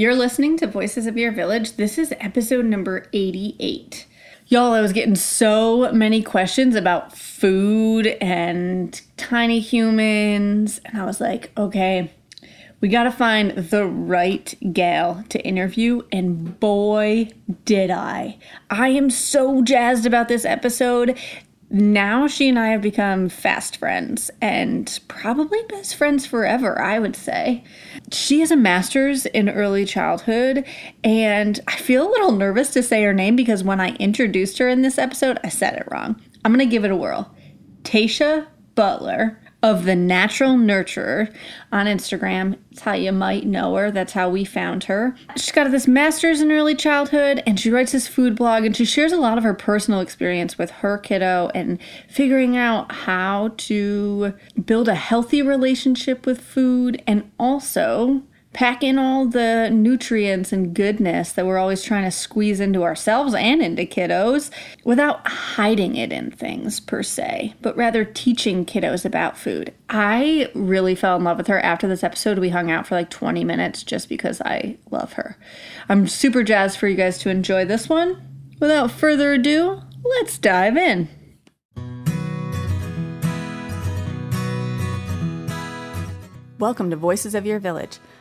You're listening to Voices of Your Village. This is episode number 88. Y'all, I was getting so many questions about food and tiny humans, and I was like, okay, we got to find the right gal to interview, and boy, did I. I am so jazzed about this episode now she and I have become fast friends and probably best friends forever, I would say. She has a master's in early childhood, and I feel a little nervous to say her name because when I introduced her in this episode, I said it wrong. I'm to give it a whirl. Taesha Butler of the Natural Nurturer on Instagram. That's how you might know her. That's how we found her. She's got this master's in early childhood and she writes this food blog and she shares a lot of her personal experience with her kiddo and figuring out how to build a healthy relationship with food and also pack in all the nutrients and goodness that we're always trying to squeeze into ourselves and into kiddos without hiding it in things per se, but rather teaching kiddos about food. I really fell in love with her after this episode. We hung out for like 20 minutes just because I love her. I'm super jazzed for you guys to enjoy this one. Without further ado, let's dive in. Welcome to Voices of Your Village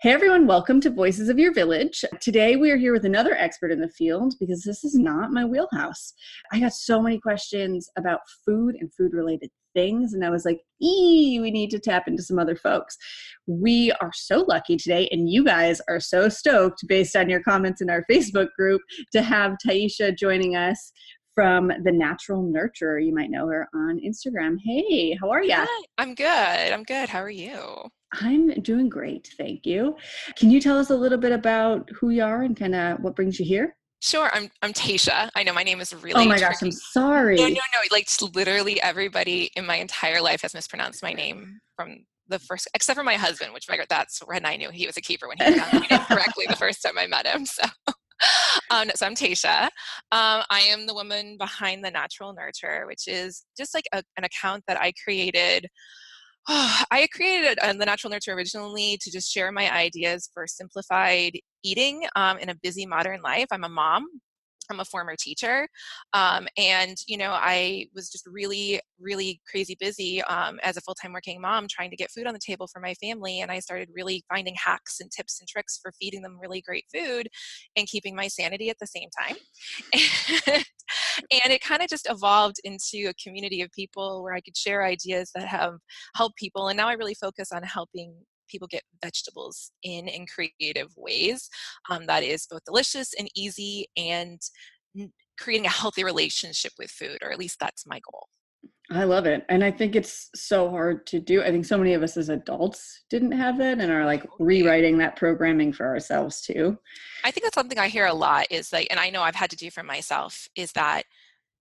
Hey everyone, welcome to Voices of Your Village. Today we are here with another expert in the field because this is not my wheelhouse. I got so many questions about food and food related things, and I was like, ee, we need to tap into some other folks. We are so lucky today, and you guys are so stoked based on your comments in our Facebook group to have Taisha joining us from the Natural Nurturer. You might know her on Instagram. Hey, how are you? I'm good. I'm good. How are you? I'm doing great, thank you. Can you tell us a little bit about who you are and kind of what brings you here? Sure, I'm I'm Taesha. I know my name is really. Oh my gosh, I'm sorry. No, no, no. Like literally everybody in my entire life has mispronounced my name from the first, except for my husband, which that's when I knew he was a keeper when he pronounced it correctly the first time I met him. So. Um, so I'm Taesha. Um, I am the woman behind the Natural Nurturer, which is just like a, an account that I created I created uh, the Natural Nurturer originally to just share my ideas for simplified eating um, in a busy modern life. I'm a mom. I'm a former teacher, um, and you know I was just really, really crazy busy um, as a full-time working mom, trying to get food on the table for my family. And I started really finding hacks and tips and tricks for feeding them really great food and keeping my sanity at the same time. and it kind of just evolved into a community of people where I could share ideas that have helped people. And now I really focus on helping people get vegetables in in creative ways um, that is both delicious and easy and creating a healthy relationship with food or at least that's my goal I love it. And I think it's so hard to do. I think so many of us as adults didn't have that and are like rewriting that programming for ourselves too. I think that's something I hear a lot is like, and I know I've had to do for myself, is that,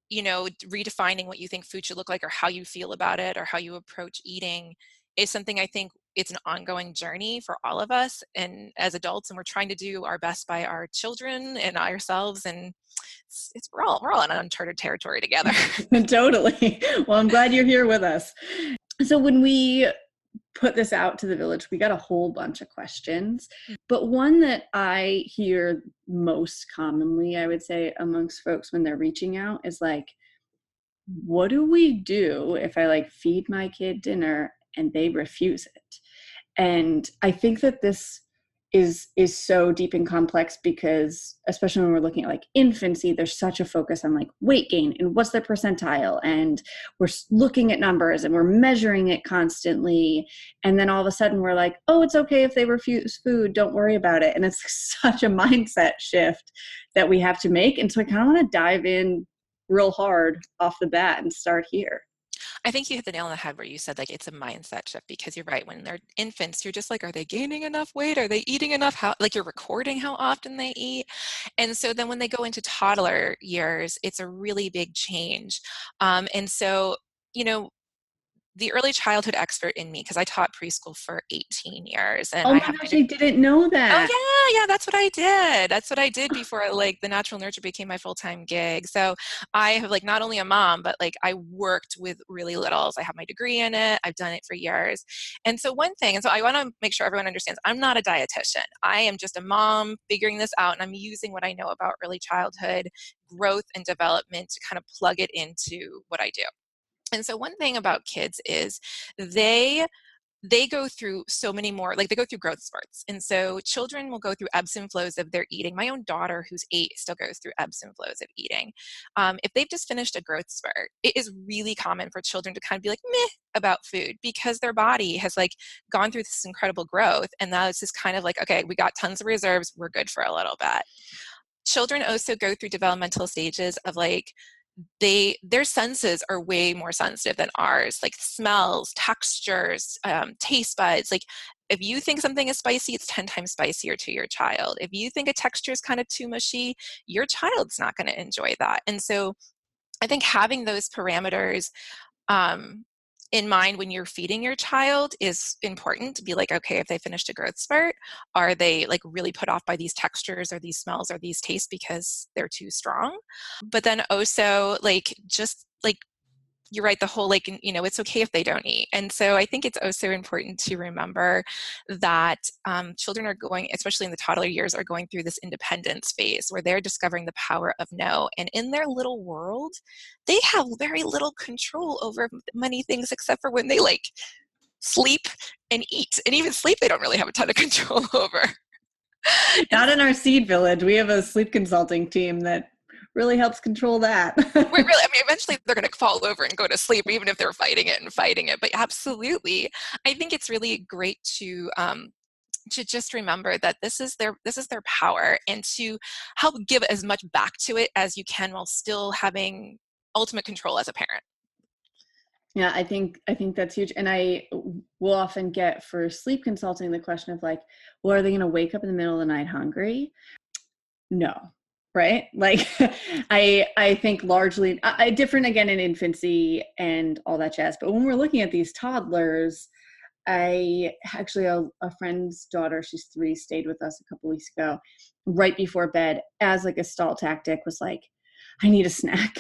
you know, redefining what you think food should look like or how you feel about it or how you approach eating is something I think it's an ongoing journey for all of us and as adults and we're trying to do our best by our children and ourselves and it's, it's we're all we're all in uncharted territory together. Totally. Well i'm glad you're here with us. So when we put this out to the village we got a whole bunch of questions mm. but one that i hear most commonly i would say amongst folks when they're reaching out is like what do we do if i like feed my kid dinner and they refuse it and i think that this is is so deep and complex because especially when we're looking at like infancy there's such a focus on like weight gain and what's the percentile and we're looking at numbers and we're measuring it constantly. And then all of a sudden we're like oh it's okay if they refuse food. Don't worry about it. And it's such a mindset shift that we have to make. And so i kind of want to dive in real hard off the bat and start here I think you hit the nail on the head where you said like it's a mindset shift because you're right. When they're infants, you're just like, are they gaining enough weight? Are they eating enough? How like you're recording how often they eat. And so then when they go into toddler years, it's a really big change. Um, and so, you know, the early childhood expert in me because I taught preschool for 18 years. And oh my I gosh, I didn't know oh, that. Oh yeah, yeah, that's what I did. That's what I did before like the natural nurturer became my full time gig. So I have like not only a mom, but like I worked with really littles. I have my degree in it. I've done it for years. And so one thing, and so I want to make sure everyone understands, I'm not a dietitian. I am just a mom figuring this out, and I'm using what I know about early childhood growth and development to kind of plug it into what I do. And so one thing about kids is they they go through so many more like they go through growth spurts. And so children will go through ebbs and flows of their eating. My own daughter who's eight still goes through ebbs and flows of eating. Um, if they've just finished a growth spurt it is really common for children to kind of be like meh about food because their body has like gone through this incredible growth. And now it's just kind of like okay we got tons of reserves. We're good for a little bit. Children also go through developmental stages of like they their senses are way more sensitive than ours like smells textures um, taste buds like if you think something is spicy it's 10 times spicier to your child. If you think a texture is kind of too mushy your child's not going to enjoy that. And so i think having those parameters um, in mind when you're feeding your child is important to be like okay if they finished a growth spurt are they like really put off by these textures or these smells or these tastes because they're too strong? But then also like just like you're right the whole like you know it's okay if they don't eat. And so i think it's also important to remember that um, children are going especially in the toddler years are going through this independence phase where they're discovering the power of no. And in their little world they have very little control over many things except for when they like sleep and eat. And even sleep they don't really have a ton of control over. Not in our seed village. We have a sleep consulting team that really helps control that. we really, I mean, eventually they're going to fall over and go to sleep, even if they're fighting it and fighting it. But absolutely, I think it's really great to um, to just remember that this is their this is their power, and to help give as much back to it as you can while still having ultimate control as a parent. Yeah, I think I think that's huge, and I will often get for sleep consulting the question of like, well, are they going to wake up in the middle of the night hungry? No, right? Like i i think largely I, different again in infancy and all that jazz but when we're looking at these toddlers i actually a, a friend's daughter she's three stayed with us a couple weeks ago right before bed as like a stall tactic was like i need a snack.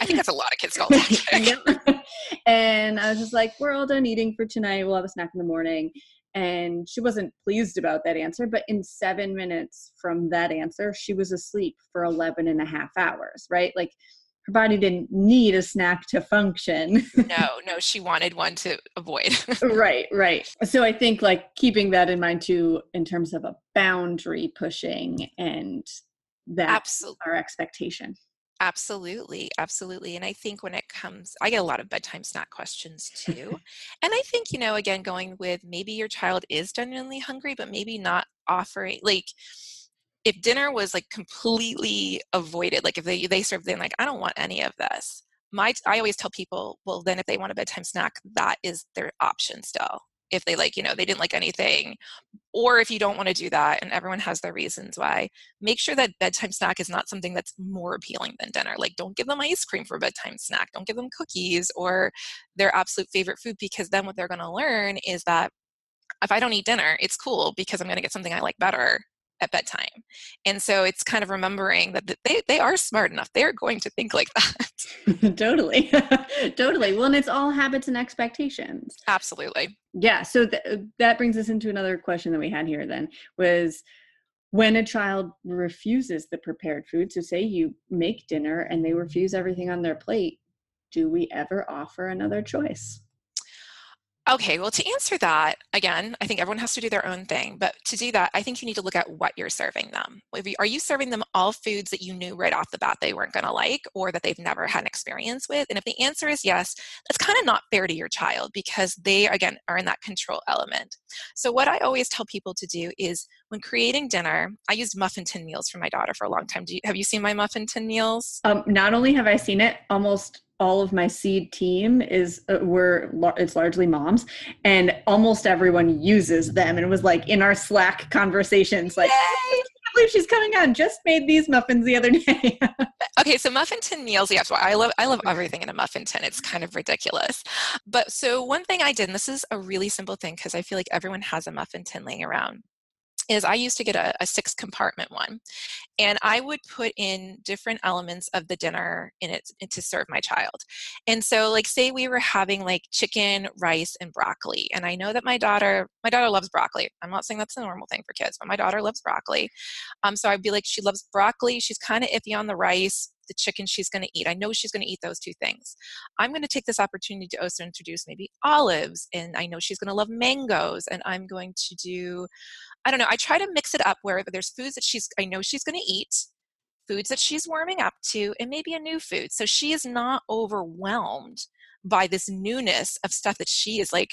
I think that's a lot of kids stall tactic. And i was just like we're all done eating for tonight. We'll have a snack in the morning and she wasn't pleased about that answer but in seven minutes from that answer she was asleep for 11 and a half hours right? Like her body didn't need a snack to function. No no she wanted one to avoid. Right right. So i think like keeping that in mind too in terms of a boundary pushing and that Absolutely. our expectation Absolutely, absolutely. And I think when it comes, I get a lot of bedtime snack questions too. and I think, you know, again, going with maybe your child is genuinely hungry, but maybe not offering, like, if dinner was like completely avoided, like if they, they serve then like, I don't want any of this. My, I always tell people, well, then if they want a bedtime snack, that is their option still if they like you know they didn't like anything or if you don't want to do that and everyone has their reasons why make sure that bedtime snack is not something that's more appealing than dinner like don't give them ice cream for bedtime snack don't give them cookies or their absolute favorite food because then what they're going to learn is that if i don't eat dinner it's cool because i'm going to get something i like better at bedtime. And so it's kind of remembering that they, they are smart enough. They are going to think like that. totally. totally. Well, and it's all habits and expectations. Absolutely. Yeah. So th- uh, that brings us into another question that we had here then was when a child refuses the prepared food, so say you make dinner and they refuse everything on their plate, do we ever offer another choice? Okay, well, to answer that, again, I think everyone has to do their own thing. But to do that, I think you need to look at what you're serving them. Are you serving them all foods that you knew right off the bat they weren't going to like or that they've never had an experience with? And if the answer is yes, that's kind of not fair to your child because they, again, are in that control element. So, what I always tell people to do is when creating dinner, I used muffin tin meals for my daughter for a long time. You, have you seen my muffin tin meals? Um, not only have I seen it, almost all of my seed team is uh, we're it's largely moms and almost everyone uses them and it was like in our slack conversations like Yay! believe she's coming on. Just made these muffins the other day. okay, so muffin tin meals. Yes, well, I love I love everything in a muffin tin. It's kind of ridiculous. But so one thing I did, and this is a really simple thing because I feel like everyone has a muffin tin laying around is I used to get a, a, six compartment one, and I would put in different elements of the dinner in it to serve my child. And so, like, say we were having like chicken, rice, and broccoli, and I know that my daughter, my daughter loves broccoli. I'm not saying that's a normal thing for kids, but my daughter loves broccoli. Um, so I'd be like, she loves broccoli. She's kind of iffy on the rice the chicken she's going to eat. I know she's going to eat those two things. I'm going to take this opportunity to also introduce maybe olives, and I know she's going to love mangoes, and I'm going to do I don't know. I try to mix it up where there's foods that she's, I know she's going to eat, foods that she's warming up to, and maybe a new food. So she is not overwhelmed by this newness of stuff that she is like,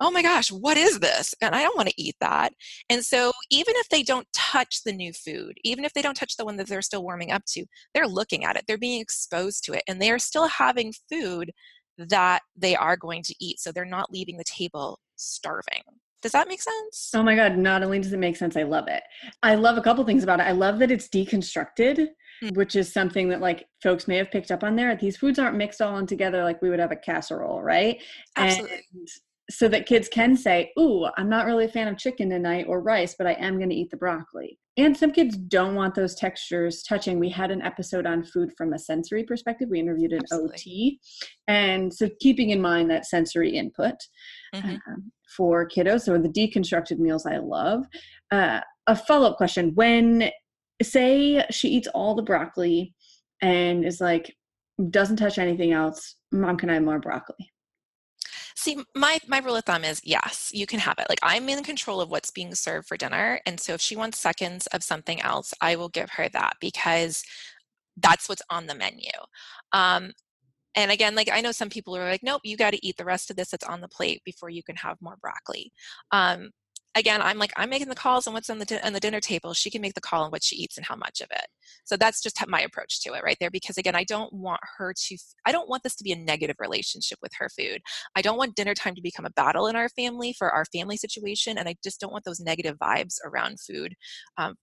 oh my gosh, what is this? And I don't want to eat that. And so even if they don't touch the new food, even if they don't touch the one that they're still warming up to, they're looking at it, they're being exposed to it, and they are still having food that they are going to eat. So they're not leaving the table starving. Does that make sense? Oh my God. Not only does it make sense, I love it. I love a couple things about it. I love that it's deconstructed, mm-hmm. which is something that like folks may have picked up on there. These foods aren't mixed all in together like we would have a casserole, right? Absolutely. And so that kids can say, Ooh, I'm not really a fan of chicken tonight or rice, but I am going to eat the broccoli. And some kids don't want those textures touching. We had an episode on food from a sensory perspective. We interviewed an Absolutely. OT. And so keeping in mind that sensory input mm-hmm. um, for kiddos, so the deconstructed meals I love. Uh, a follow up question when, say, she eats all the broccoli and is like, doesn't touch anything else, mom, can I have more broccoli? See, my my rule of thumb is yes, you can have it. Like I'm in control of what's being served for dinner, and so if she wants seconds of something else, I will give her that because that's what's on the menu. Um, and again, like I know some people are like, nope, you got to eat the rest of this that's on the plate before you can have more broccoli. Um, again, I'm like, I'm making the calls on what's on the, di- on the dinner table. She can make the call on what she eats and how much of it. So that's just my approach to it right there. Because again, I don't want her to, I don't want this to be a negative relationship with her food. I don't want dinner time to become a battle in our family for our family situation. And I just don't want those negative vibes around food um,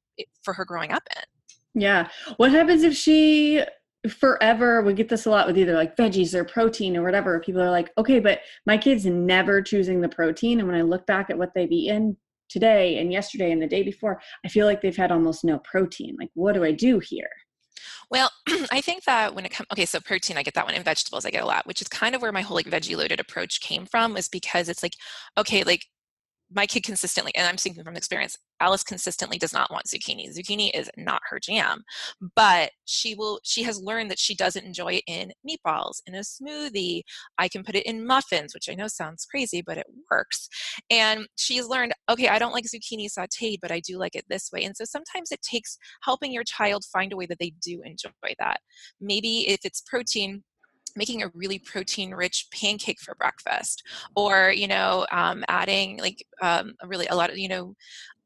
for her growing up in. Yeah. What happens if she forever we get this a lot with either like veggies or protein or whatever people are like okay but my kids never choosing the protein and when i look back at what they've eaten today and yesterday and the day before, I feel like they've had almost no protein. Like, what do I do here? Well, I think that when it comes, okay, so protein, I get that one, and vegetables, I get a lot, which is kind of where my whole like veggie loaded approach came from, is because it's like, okay, like my kid consistently, and I'm speaking from experience, Alice consistently does not want zucchini. Zucchini is not her jam, but she will. She has learned that she doesn't enjoy it in meatballs, in a smoothie. I can put it in muffins, which I know sounds crazy, but it works. And she's learned, okay, I don't like zucchini sautéed, but I do like it this way. And so sometimes it takes helping your child find a way that they do enjoy that. Maybe if it's protein, making a really protein rich pancake for breakfast or you know um, adding like um, really a lot of you know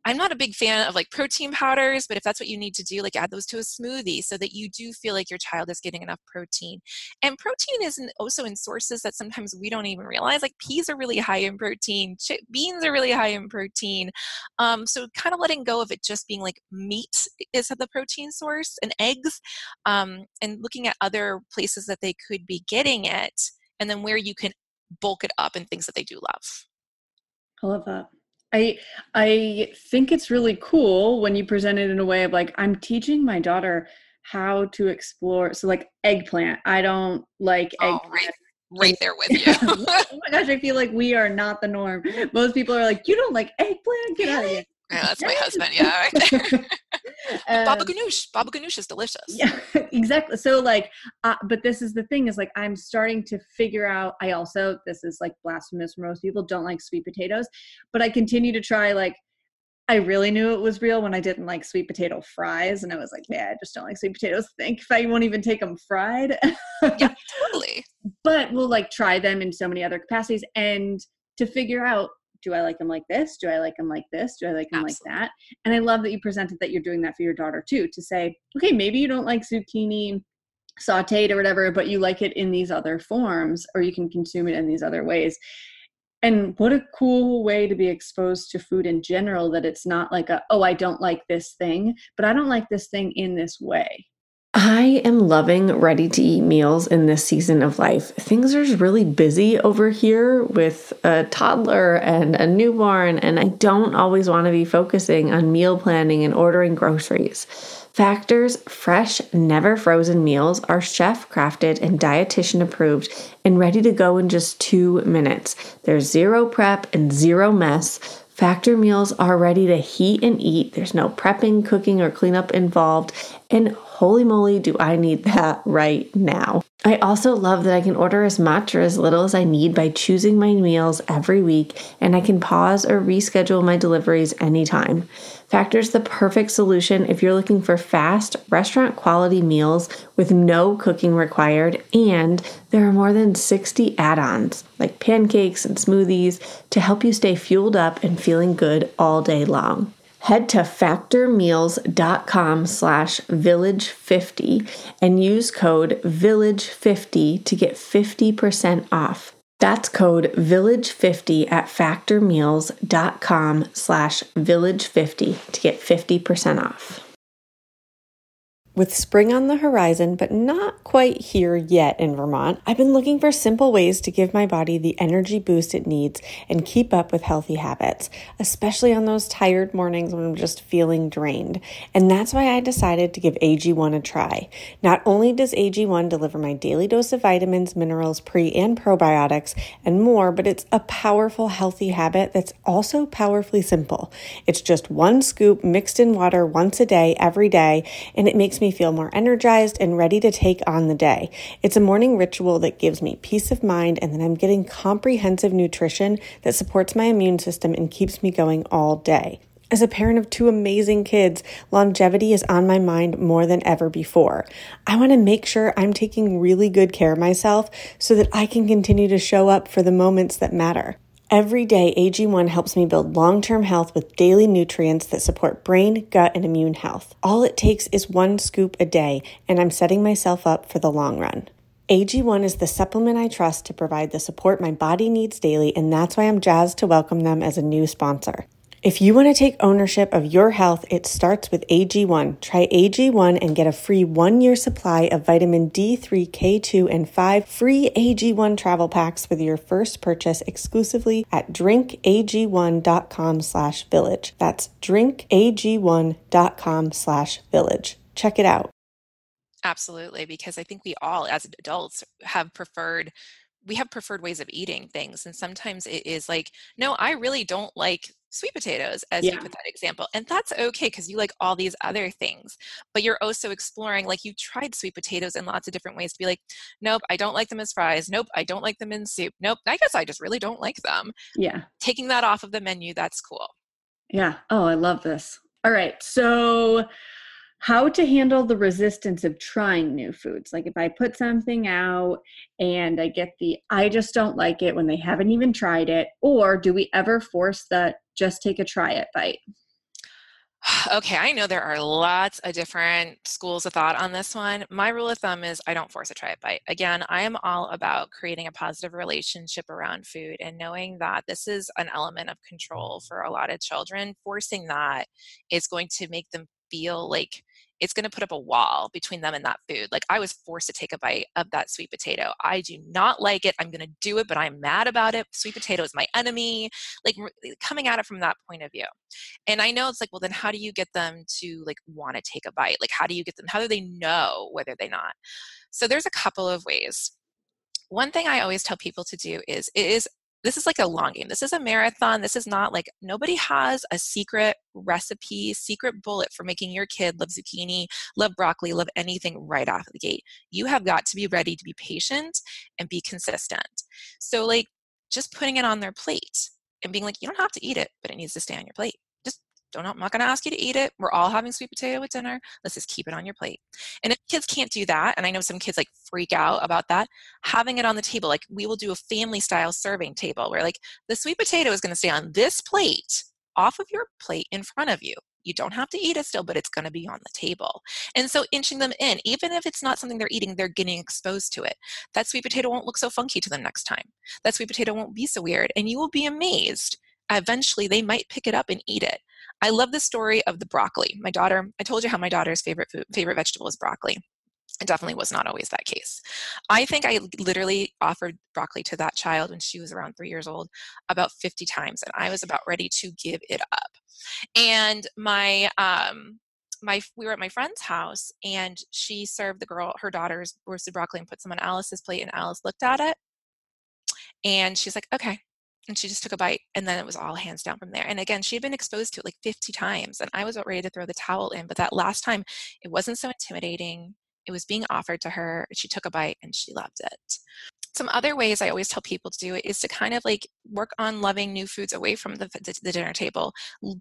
I'm not a big fan of like protein powders, but if that's what you need to do, like add those to a smoothie so that you do feel like your child is getting enough protein. And protein is also in sources that sometimes we don't even realize. Like peas are really high in protein, beans are really high in protein. Um, so kind of letting go of it just being like meat is the protein source and eggs, um, and looking at other places that they could be getting it, and then where you can bulk it up and things that they do love. I love that. I I think it's really cool when you present it in a way of like I'm teaching my daughter how to explore. So like eggplant, I don't like oh, eggplant. Right, right there with you. oh my gosh, I feel like we are not the norm. Most people are like, you don't like eggplant? Get out of here. Yeah, that's my husband. Yeah, right um, baba ganoush. Baba ganoush is delicious. Yeah, exactly. So like, uh, but this is the thing is like I'm starting to figure out. I also this is like blasphemous for most people. Don't like sweet potatoes, but I continue to try like. I really knew it was real when I didn't like sweet potato fries, and I was like, "Yeah, I just don't like sweet potatoes." Think if I won't even take them fried. yeah, totally. But we'll like try them in so many other capacities, and to figure out do I like them like this? Do I like them like this? Do I like them Absolutely. like that? And I love that you presented that you're doing that for your daughter too, to say, okay, maybe you don't like zucchini sauteed or whatever, but you like it in these other forms, or you can consume it in these other ways. And what a cool way to be exposed to food in general that it's not like a, oh, I don't like this thing, but I don't like this thing in this way. I am loving ready to eat meals in this season of life. Things are really busy over here with a toddler and a newborn, and I don't always want to be focusing on meal planning and ordering groceries. Factor's fresh, never frozen meals are chef crafted and dietitian approved and ready to go in just two minutes. There's zero prep and zero mess. Factor meals are ready to heat and eat. There's no prepping, cooking, or cleanup involved. And holy moly, do I need that right now. I also love that I can order as much or as little as I need by choosing my meals every week, and I can pause or reschedule my deliveries anytime. Factor's the perfect solution if you're looking for fast, restaurant quality meals with no cooking required, and there are more than 60 add ons like pancakes and smoothies to help you stay fueled up and feeling good all day long. Head to factormeals.com slash village50 and use code village50 to get 50% off. That's code village50 at factormeals.com slash village50 to get 50% off. With spring on the horizon, but not quite here yet in Vermont, I've been looking for simple ways to give my body the energy boost it needs and keep up with healthy habits, especially on those tired mornings when I'm just feeling drained. And that's why I decided to give AG1 a try. Not only does AG1 deliver my daily dose of vitamins, minerals, pre and probiotics, and more, but it's a powerful, healthy habit that's also powerfully simple. It's just one scoop mixed in water once a day, every day, and it makes me me feel more energized and ready to take on the day. It's a morning ritual that gives me peace of mind, and then I'm getting comprehensive nutrition that supports my immune system and keeps me going all day. As a parent of two amazing kids, longevity is on my mind more than ever before. I want to make sure I'm taking really good care of myself so that I can continue to show up for the moments that matter. Every day, AG1 helps me build long term health with daily nutrients that support brain, gut, and immune health. All it takes is one scoop a day, and I'm setting myself up for the long run. AG1 is the supplement I trust to provide the support my body needs daily, and that's why I'm jazzed to welcome them as a new sponsor. If you want to take ownership of your health, it starts with AG1. Try AG1 and get a free one year supply of vitamin D3, K2, and 5 free AG1 travel packs with your first purchase exclusively at drinkag1.com slash village. That's drinkag1.com slash village. Check it out. Absolutely, because I think we all, as adults, have preferred we have preferred ways of eating things and sometimes it is like no i really don't like sweet potatoes as yeah. you put that example and that's okay because you like all these other things but you're also exploring like you tried sweet potatoes in lots of different ways to be like nope i don't like them as fries nope i don't like them in soup nope i guess i just really don't like them. Yeah. Taking that off of the menu that's cool. Yeah oh i love this. All right so how to handle the resistance of trying new foods. Like if I put something out and I get the I just don't like it when they haven't even tried it, or do we ever force the just take a try it bite? Okay, I know there are lots of different schools of thought on this one. My rule of thumb is I don't force a try it bite. Again, I am all about creating a positive relationship around food and knowing that this is an element of control for a lot of children. Forcing that is going to make them feel like it's going to put up a wall between them and that food. Like I was forced to take a bite of that sweet potato. I do not like it. I'm going to do it, but I'm mad about it. Sweet potato is my enemy. Like eh, coming at it from that point of view. And I know it's like, well, then how do you get them to like want to take a bite? Like, how do you get them? How do they know whether they not? So there's a couple of ways. One thing I always tell people to do is it is this is like a long game. This is a marathon. This is not like nobody has a secret recipe, secret bullet for making your kid love zucchini, love broccoli, love anything right off the gate. You have got to be ready to be patient and be consistent. So, like, just putting it on their plate and being like, you don't have to eat it, but it needs to stay on your plate. Don't, I'm not going to ask you to eat it. We're all having sweet potato with dinner. Let's just keep it on your plate. And if kids can't do that, and I know some kids like freak out about that, having it on the table, like we will do a family style serving table where like the sweet potato is going to stay on this plate off of your plate in front of you. You don't have to eat it still, but it's going to be on the table. And so inching them in, even if it's not something they're eating, they're getting exposed to it. That sweet potato won't look so funky to them next time. That sweet potato won't be so weird. And you will be amazed. Eventually, they might pick it up and eat it. I love the story of the broccoli. My daughter, I told you how my daughter's favorite food, favorite vegetable is broccoli. It definitely was not always that case. I think I literally offered broccoli to that child when she was around three years old about 50 times, and I was about ready to give it up. And my um, my we were at my friend's house, and she served the girl her daughter's roasted broccoli and put some on Alice's plate, and Alice looked at it, and she's like, "Okay." And she just took a bite, and then it was all hands down from there. And again, she had been exposed to it like 50 times, and I was ready to throw the towel in. But that last time, it wasn't so intimidating it was being offered to her. She took a bite and she loved it. Some other ways I always tell people to do it is to kind of like work on loving new foods away from the, the, the dinner table.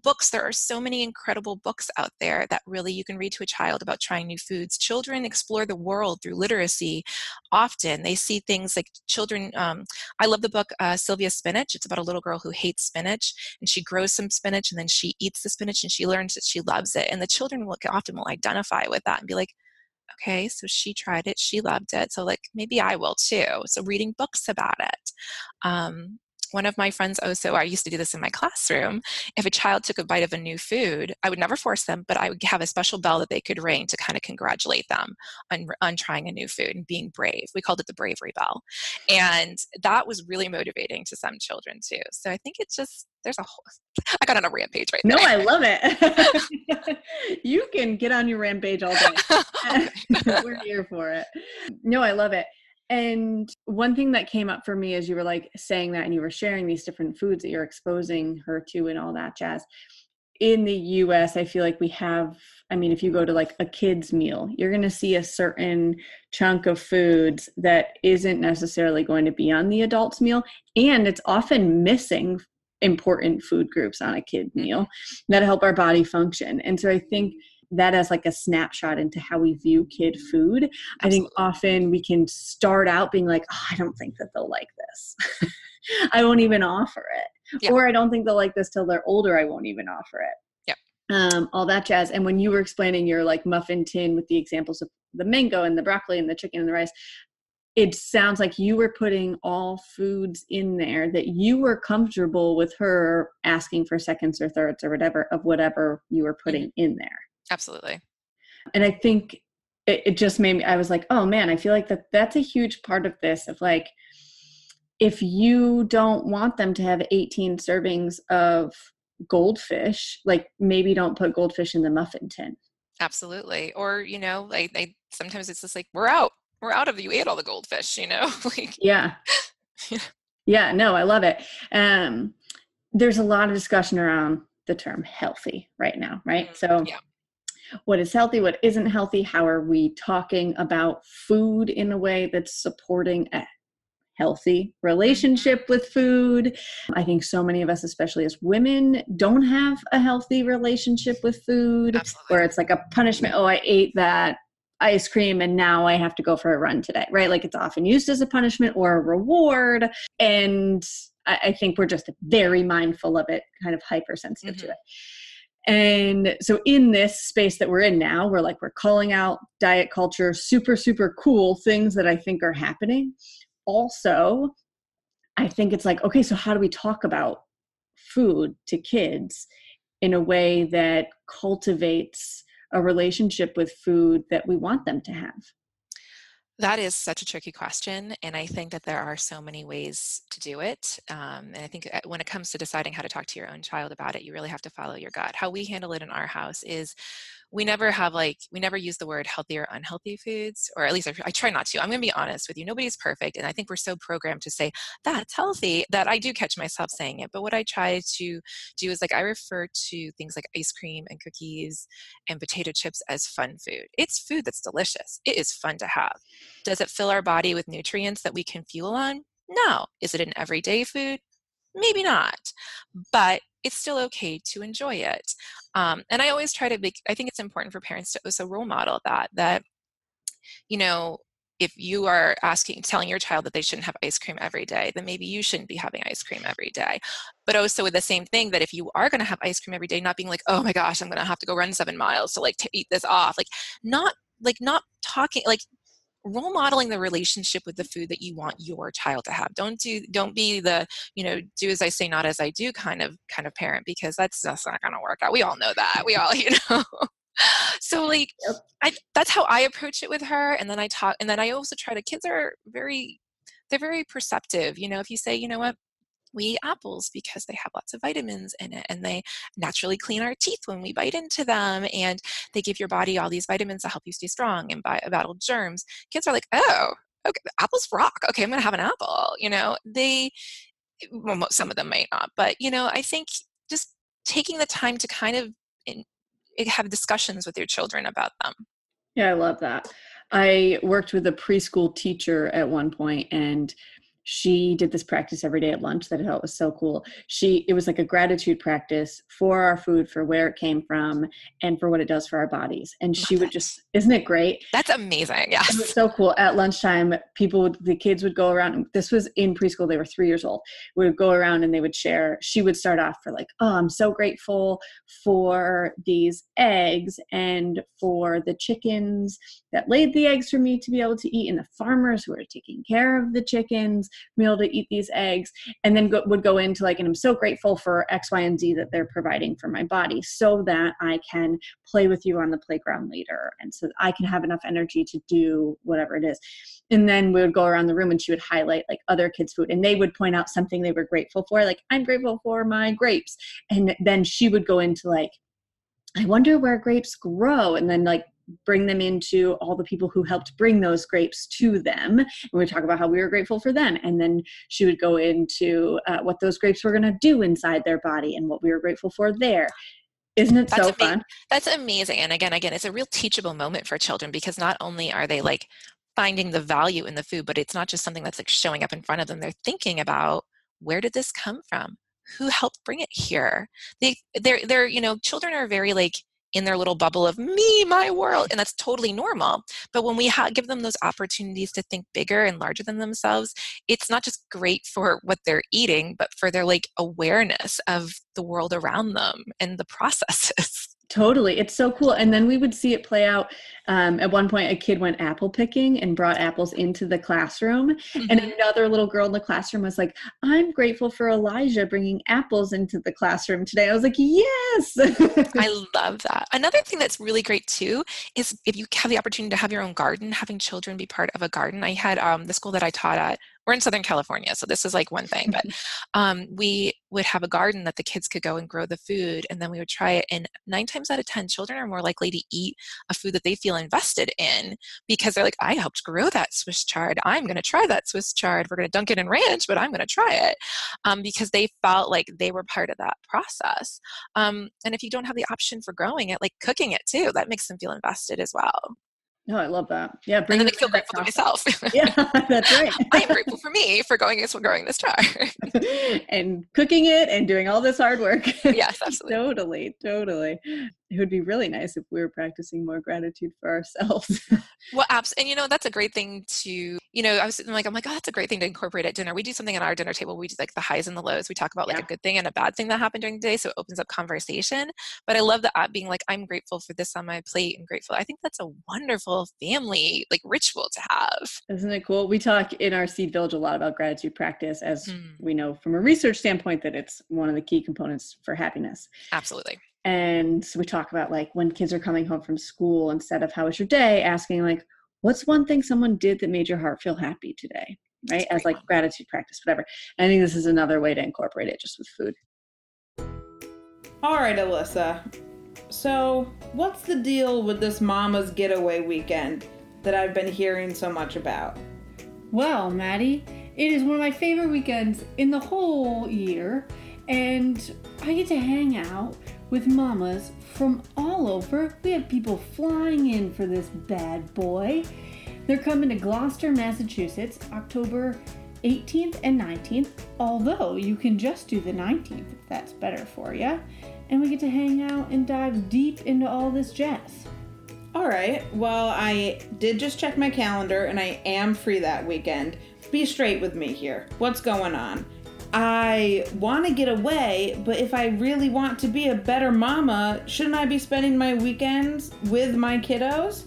Books, there are so many incredible books out there that really you can read to a child about trying new foods. Children explore the world through literacy often. They see things like children. Um, I love the book uh, Sylvia Spinach. It's about a little girl who hates spinach and she grows some spinach and then she eats the spinach and she learns that she loves it. And the children will often will identify with that and be like, okay, so she tried it, she loved it, so like maybe I will too. So reading books about it. Um, one of my friends oh, also i used to do this in my classroom. If a child took a bite of a new food i would never force them but i would have a special bell that they could ring to kind of congratulate them on, on trying a new food and being brave. We called it the bravery bell. And that was really motivating to some children too. So i think it's just there's a whole i got on a rampage right now. no i love it. You can get on your rampage all day. We're here for it. No i love it and one thing that came up for me as you were like saying that and you were sharing these different foods that you're exposing her to and all that jazz. In the US, I feel like we have, I mean, if you go to like a kid's meal, you're going to see a certain chunk of foods that isn't necessarily going to be on the adult's meal. And it's often missing important food groups on a kid mm-hmm. meal that help our body function. And so I think mm-hmm. That as like a snapshot into how we view kid food. Absolutely. I think often we can start out being like, oh, I don't think that they'll like this. I won't even offer it. Yep. Or I don't think they'll like this till they're older. I won't even offer it. Yep. Um, all that jazz. And when you were explaining your like muffin tin with the examples of the mango and the broccoli and the chicken and the rice, it sounds like you were putting all foods in there that you were comfortable with her asking for seconds or thirds or whatever of whatever you were putting mm-hmm. in there. Absolutely. And I think it, it just made me, I was like, oh man, I feel like that that's a huge part of this of like, if you don't want them to have 18 servings of goldfish, like maybe don't put goldfish in the muffin tin. Absolutely. Or, you know, like they sometimes it's just like, we're out. We're out of you ate all the goldfish, you know? like Yeah. yeah, no, I love it. Um there's a lot of discussion around the term healthy right now, right? Mm-hmm. So yeah what is healthy, what isn't healthy, how are we talking about food in a way that's supporting a healthy relationship with food. I think so many of us, especially as women, don't have a healthy relationship with food Absolutely. where it's like a punishment. Oh, I ate that ice cream and now I have to go for a run today, right? Like it's often used as a punishment or a reward. And I, think we're just very mindful of it, kind of hypersensitive mm-hmm. to it. And so in this space that we're in now, we're like we're calling out diet culture, super super cool things that I think are happening. Also, I think it's like okay, so how do we talk about food to kids in a way that cultivates a relationship with food that we want them to have? That is such a tricky question. And I think that there are so many ways to do it. Um, and I think uh, when it comes to deciding how to talk to your own child about it, you really have to follow your gut. How we handle it in our house is we never have like we never use the word healthy or unhealthy foods or at least I, I try not to i'm going to be honest with you nobody's perfect and i think we're so programmed to say that's healthy that i do catch myself saying it but what i try to do is like i refer to things like ice cream and cookies and potato chips as fun food. It's food that's delicious. It is fun to have. Does it fill our body with nutrients that we can fuel on? No. Is it an everyday food? Maybe not. But it's still okay to enjoy it. Um, and i always try to make i think it's important for parents to also role model that that you know if you are asking telling your child that they shouldn't have ice cream every day then maybe you shouldn't be having ice cream every day. But also with the same thing that if you are going to have ice cream every day not being like oh my gosh i'm going to have to go run seven miles to like to eat this off like not like not talking like role modeling the relationship with the food that you want your child to have. Don't do don't be the you know do as i say not as i do kind of kind of parent because that's that's not going to work out. We all know that. We all you know. So like yep. I, that's how i approach it with her and then i talk and then i also try to kids are very they're very perceptive you know. If you say you know what we eat apples because they have lots of vitamins in it and they naturally clean our teeth when we bite into them and they give your body all these vitamins to help you stay strong and battle germs. Kids are like oh okay apples rock. Okay i'm gonna have an apple you know? They well, some of them might not but you know i think just taking the time to kind of in, eh, have discussions with your children about them. Yeah i love that. I worked with a preschool teacher at one point and she did this practice every day at lunch that I thought was so cool. She it was like a gratitude practice for our food, for where it came from, and for what it does for our bodies. And she would just isn't it great? That's amazing. Yeah. It was so cool. At lunchtime, people would the kids would go around. This was in preschool, they were three years old. We would go around and they would share. She would start off for like, oh, I'm so grateful for these eggs and for the chickens that laid the eggs for me to be able to eat, and the farmers who are taking care of the chickens be able to eat these eggs and then go, would go into like and i'm so grateful for x y and z that they're providing for my body so that i can play with you on the playground later and so i can have enough energy to do whatever it is and then we would go around the room and she would highlight like other kids food and they would point out something they were grateful for like i'm grateful for my grapes and then she would go into like I wonder where grapes grow. And then, like, bring them into all the people who helped bring those grapes to them. And we talk about how we were grateful for them. And then she would go into uh, what those grapes were going to do inside their body and what we were grateful for there. Isn't it That's so fun? That's amazing. And again, again, it's a real teachable moment for children because not only are they like finding the value in the food, but it's not just something that's like showing up in front of them. They're thinking about where did this come from? Who helped bring it here? They, they're, they're, you know, children are very like in their little bubble of me, my world, and that's totally normal. But when we ha- give them those opportunities to think bigger and larger than themselves, it's not just great for what they're eating, but for their like awareness of the world around them and the processes. Totally. It's so cool. And then we would see it play out. Um, at one point, a kid went apple picking and brought apples into the classroom. Mm-hmm. And another little girl in the classroom was like, I'm grateful for Elijah bringing apples into the classroom today. I was like, yes. I love that. Another thing that's really great too is if you have the opportunity to have your own garden, having children be part of a garden. I had um, the school that I taught at we're in Southern California, so this is like one thing, but um, we would have a garden that the kids could go and grow the food, and then we would try it. And nine times out of 10, children are more likely to eat a food that they feel invested in because they're like, I helped grow that Swiss chard. I'm going to try that Swiss chard. We're going to dunk it in ranch, but I'm going to try it um, because they felt like they were part of that process. Um, and if you don't have the option for growing it, like cooking it too, that makes them feel invested as well. No, oh, I love that. Yeah, and then I feel grateful to myself. yeah, that's right. I am grateful for me for going this growing this char and cooking it and doing all this hard work. Yes, absolutely. totally, totally it would be really nice if we were practicing more gratitude for ourselves. well, abs- and you know that's a great thing to you know I was like I'm like oh that's a great thing to incorporate at dinner. We do something at our dinner table. We do like the highs and the lows. We talk about like yeah. a good thing and a bad thing that happened during the day, so it opens up conversation. But I love the app being like I'm grateful for this on my plate. I'm grateful. I think that's a wonderful family like ritual to have. Isn't it cool? We talk in our seed village a lot about gratitude practice, as mm. we know from a research standpoint that it's one of the key components for happiness. Absolutely and so we talk about like when kids are coming home from school instead of how was your day? asking like what's one thing someone did that made your heart feel happy today? Right? As like gratitude practice whatever. And i think this is another way to incorporate it just with food. All right alyssa. So what's the deal with this mama's getaway weekend that i've been hearing so much about? Well maddie it is one of my favorite weekends in the whole year and i get to hang out with mamas from all over. We have people flying in for this bad boy. They're coming to Gloucester, Massachusetts, October 18th and 19th, although you can just do the 19th if that's better for you. And we get to hang out and dive deep into all this jazz. All right. Well, I did just check my calendar and I am free that weekend. Be straight with me here. What's going on? I want to get away, but if I really want to be a better mama, shouldn't I be spending my weekends with my kiddos?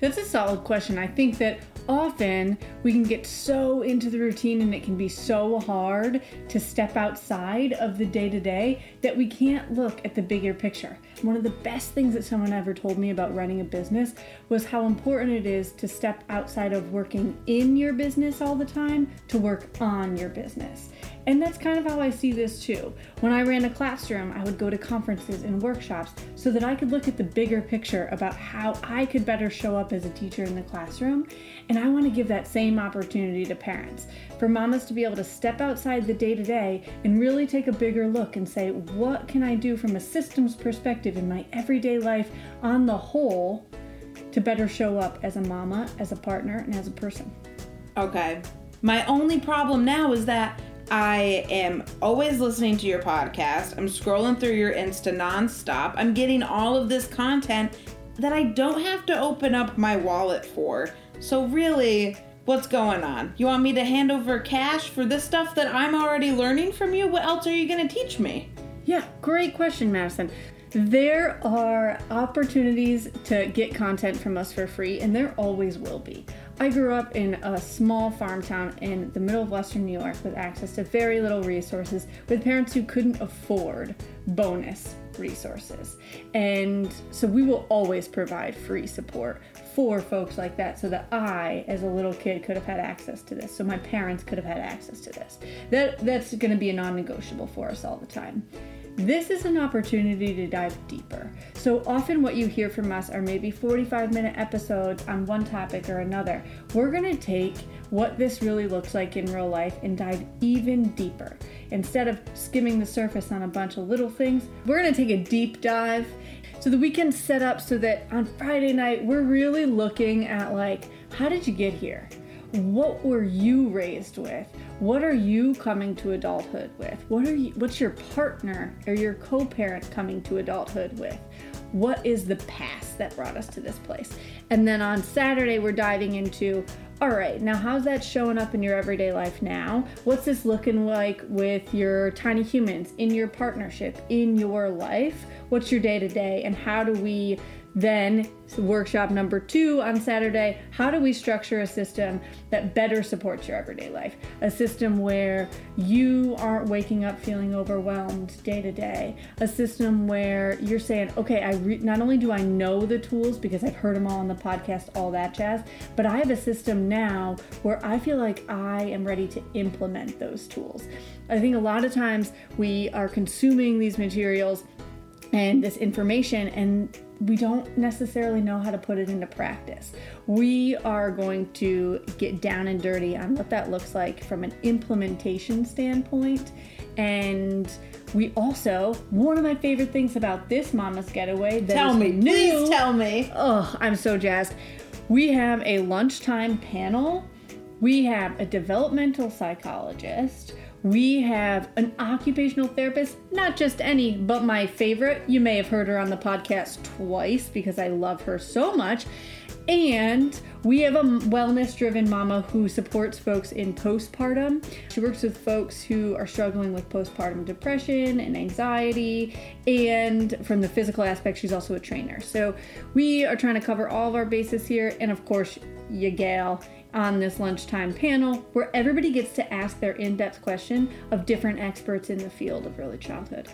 That's a solid question. I think that often we can get so into the routine and it can be so hard to step outside of the day to day that we can't look at the bigger picture. One of the best things that someone ever told me about running a business was how important it is to step outside of working in your business all the time to work on your business. And that's kind of how I see this too. When I ran a classroom, I would go to conferences and workshops so that I could look at the bigger picture about how I could better show up as a teacher in the classroom. And I want to give that same opportunity to parents for mamas to be able to step outside the day to day and really take a bigger look and say, what can I do from a systems perspective in my everyday life on the whole to better show up as a mama, as a partner, and as a person? Okay. My only problem now is that I am always listening to your podcast. I'm scrolling through your Insta nonstop. I'm getting all of this content that I don't have to open up my wallet for. So, really, what's going on? You want me to hand over cash for this stuff that I'm already learning from you? What else are you going to teach me? Yeah, great question, Madison. There are opportunities to get content from us for free, and there always will be. I grew up in a small farm town in the middle of Western New York with access to very little resources, with parents who couldn't afford bonus resources. And so we will always provide free support for folks like that so that I as a little kid could have had access to this so my parents could have had access to this. That that's going to be a non-negotiable for us all the time. This is an opportunity to dive deeper. So often, what you hear from us are maybe 45 minute episodes on one topic or another. We're going to take what this really looks like in real life and dive even deeper. Instead of skimming the surface on a bunch of little things, we're going to take a deep dive so that we can set up so that on Friday night, we're really looking at like, how did you get here? What were you raised with? What are you coming to adulthood with? What are you what's your partner or your co-parent coming to adulthood with? What is the past that brought us to this place? And then on Saturday we're diving into all right, now how's that showing up in your everyday life now? What's this looking like with your tiny humans in your partnership, in your life? What's your day to day? And how do we then, workshop number two on Saturday how do we structure a system that better supports your everyday life? A system where you aren't waking up feeling overwhelmed day to day. A system where you're saying, okay, I re- not only do I know the tools because I've heard them all on the podcast, all that jazz, but I have a system now where I feel like I am ready to implement those tools. I think a lot of times we are consuming these materials and this information and we don't necessarily know how to put it into practice. We are going to get down and dirty on what that looks like from an implementation standpoint. And we also, one of my favorite things about this Mama's Getaway that tell me, new, please tell me. Oh, I'm so jazzed. We have a lunchtime panel. We have a developmental psychologist. We have an occupational therapist, not just any, but my favorite. You may have heard her on the podcast twice because I love her so much. And we have a wellness driven mama who supports folks in postpartum. She works with folks who are struggling with postpartum depression and anxiety. And from the physical aspect, she's also a trainer. So we are trying to cover all of our bases here. And of course, you gal on this lunchtime panel where everybody gets to ask their in depth question of different experts in the field of early childhood.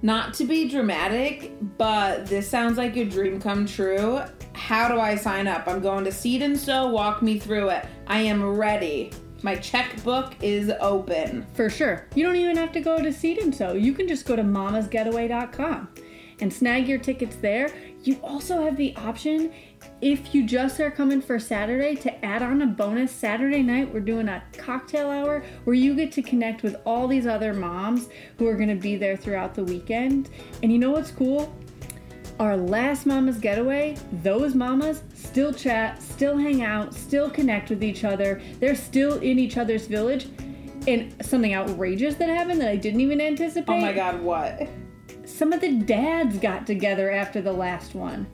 Not to be dramatic, but this sounds like a dream come true. How do I sign up? I'm going to Seed and Sew. Walk me through it. I am ready. My checkbook is open. For sure. You don't even have to go to Seed and Sew. You can just go to mamasgetaway.com and snag your tickets there. You also have the option if you just are coming for Saturday to add on a bonus Saturday night, we're doing a cocktail hour where you get to connect with all these other moms who are going to be there throughout the weekend. And you know what's cool? Our last Mama's Getaway, those mamas still chat, still hang out, still connect with each other. They're still in each other's village. And something outrageous that happened that I didn't even anticipate. Oh my god, what? Some of the dads got together after the last one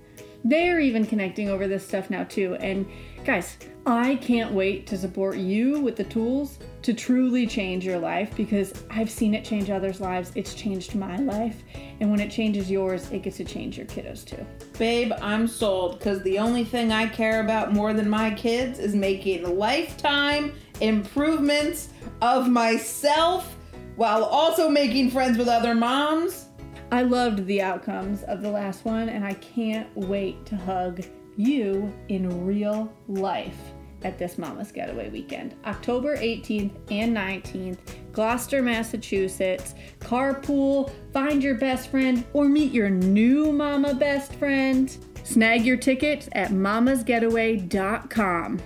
they're even connecting over this stuff now too. And guys, I can't wait to support you with the tools to truly change your life because I've seen it change others' lives. It's changed my life. And when it changes yours, it gets to change your kiddos too. Babe, I'm sold because the only thing I care about more than my kids is making lifetime improvements of myself while also making friends with other moms. I loved the outcomes of the last one, and I can't wait to hug you in real life at this Mama's Getaway weekend. October 18th and 19th, Gloucester, Massachusetts. Carpool, find your best friend, or meet your new mama best friend. Snag your tickets at mamasgetaway.com.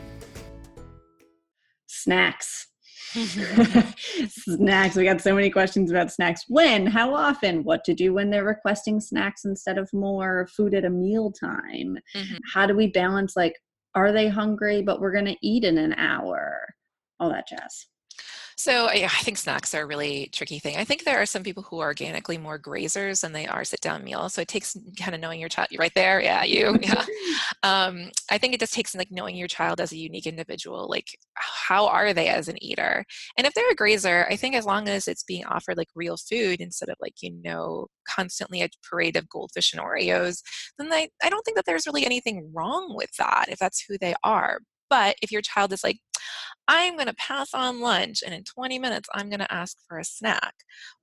Snacks. snacks. We got so many questions about snacks. When? How often? What to do when they're requesting snacks instead of more food at a meal time? Mm-hmm. How do we balance like, are they hungry, but we're going to eat in an hour? All that jazz. So yeah, I think snacks are a really tricky thing. I think there are some people who are organically more grazers than they are sit down meals. So it takes kind of knowing your child. Right there, yeah, you. Yeah. um, I think it just takes like knowing your child as a unique individual. Like how are they as an eater? And if they're a grazer, I think as long as it's being offered like real food instead of like you know constantly a parade of goldfish and Oreos, then I I don't think that there's really anything wrong with that if that's who they are. But if your child is like, I'm going to pass on lunch and in 20 minutes I'm going to ask for a snack,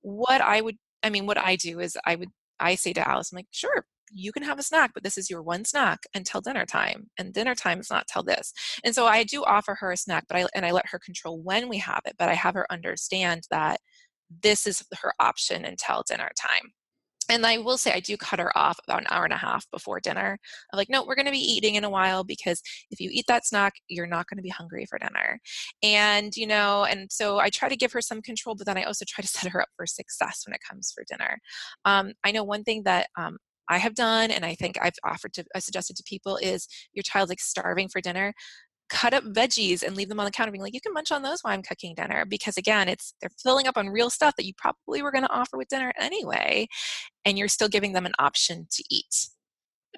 what I would, I mean, what I do is I would, I say to Alice, I'm like, sure, you can have a snack, but this is your one snack until dinner time, and dinner time is not till this. And so I do offer her a snack, but I and I let her control when we have it, but I have her understand that this is her option until dinner time and I will say I do cut her off about an hour and a half before dinner. I'm like, no, we're going to be eating in a while because if you eat that snack, you're not going to be hungry for dinner. And you know, and so I try to give her some control, but then I also try to set her up for success when it comes for dinner. Um, I know one thing that um, I have done, and I think I've offered to, I suggested to people is your child's like starving for dinner cut up veggies and leave them on the counter being like you can munch on those while i'm cooking dinner because again it's they're filling up on real stuff that you probably were going to offer with dinner anyway and you're still giving them an option to eat.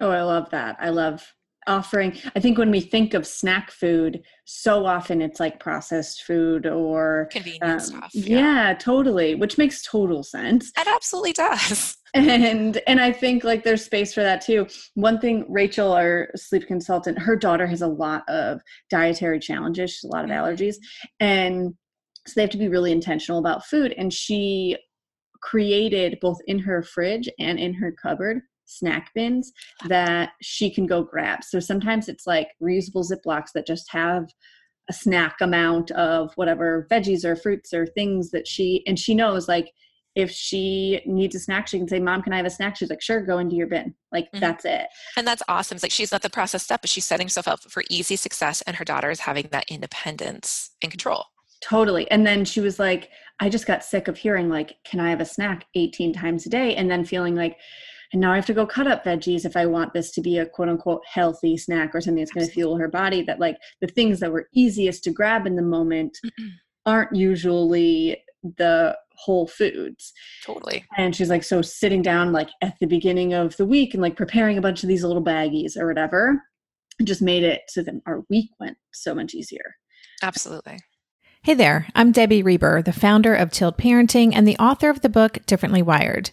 Oh i love that. I love offering. I think when we think of snack food so often it's like processed food or convenient um, stuff yeah. yeah totally which makes total sense. It absolutely does. And and i think like there's space for that too. One thing rachel our sleep consultant her daughter has a lot of dietary challenges. She's a lot of mm-hmm. allergies. And so they have to be really intentional about food. And she created both in her fridge and in her cupboard snack bins that she can go grab so sometimes it's like reusable ziplocs that just have a snack amount of whatever veggies or fruits or things that she and she knows like if she needs a snack, she can say, Mom, can I have a snack? She's like, Sure, go into your bin. Like, mm-hmm. that's it. And that's awesome. It's like she's not the process step, but she's setting herself up for easy success, and her daughter is having that independence and control. Totally. And then she was like, I just got sick of hearing, like, can I have a snack 18 times a day? And then feeling like, and now I have to go cut up veggies if I want this to be a quote unquote healthy snack or something that's going to fuel her body. That, like, the things that were easiest to grab in the moment mm-hmm. aren't usually the whole foods. Totally. And she's like, so sitting down like at the beginning of the week and like preparing a bunch of these little baggies or whatever just made it so that our week went so much easier. Absolutely. Hey there, I'm Debbie Reber, the founder of Tilt Parenting and the author of the book Differently Wired.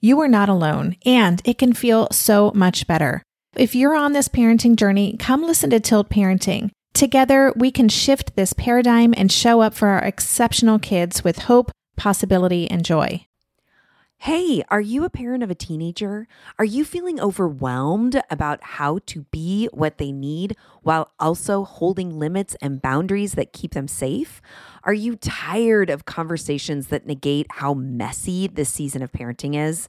you are not alone, and it can feel so much better. If you're on this parenting journey, come listen to Tilt Parenting. Together, we can shift this paradigm and show up for our exceptional kids with hope, possibility, and joy. Hey, are you a parent of a teenager? Are you feeling overwhelmed about how to be what they need while also holding limits and boundaries that keep them safe? Are you tired of conversations that negate how messy this season of parenting is?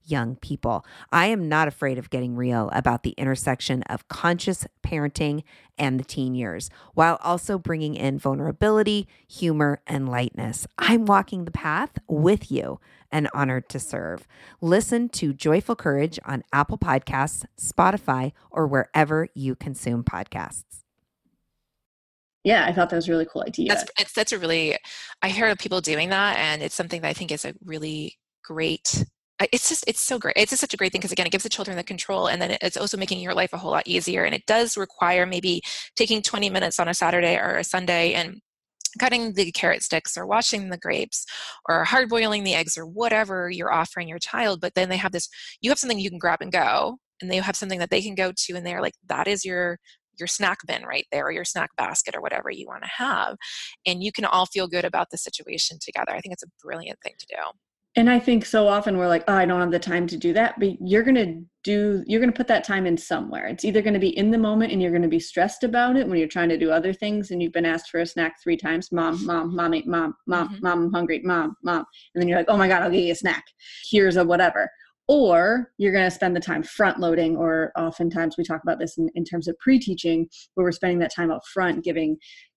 young people. I am not afraid of getting real about the intersection of conscious parenting and the teen years, while also bringing in vulnerability, humor, and lightness. I'm walking the path with you and honored to serve. Listen to Joyful Courage on Apple Podcasts, Spotify, or wherever you consume podcasts. Yeah, I thought that was a really cool idea. That's it's that's a really I hear people doing that and it's something that I think is a really great it's just it's so great. It's just such a great thing because again it gives the children the control and then it's also making your life a whole lot easier and it does require maybe taking 20 minutes on a saturday or a sunday and cutting the carrot sticks or washing the grapes or hard boiling the eggs or whatever you're offering your child but then they have this you have something you can grab and go and they have something that they can go to and they're like that is your your snack bin right there or your snack basket or whatever you want to have and you can all feel good about the situation together. I think it's a brilliant thing to do and I think so often we're like, oh, I don't have the time to do that. But you're going to do, you're going to put that time in somewhere. It's either going to be in the moment and you're going to be stressed about it when you're trying to do other things and you've been asked for a snack three times mom, mom, mommy, mom, mom, mm-hmm. mom, I'm hungry, mom, mom. And then you're like, oh my God, I'll get you a snack. Here's a whatever. Or you're going to spend the time front loading, or oftentimes we talk about this in, in terms of pre teaching, where we're spending that time up front giving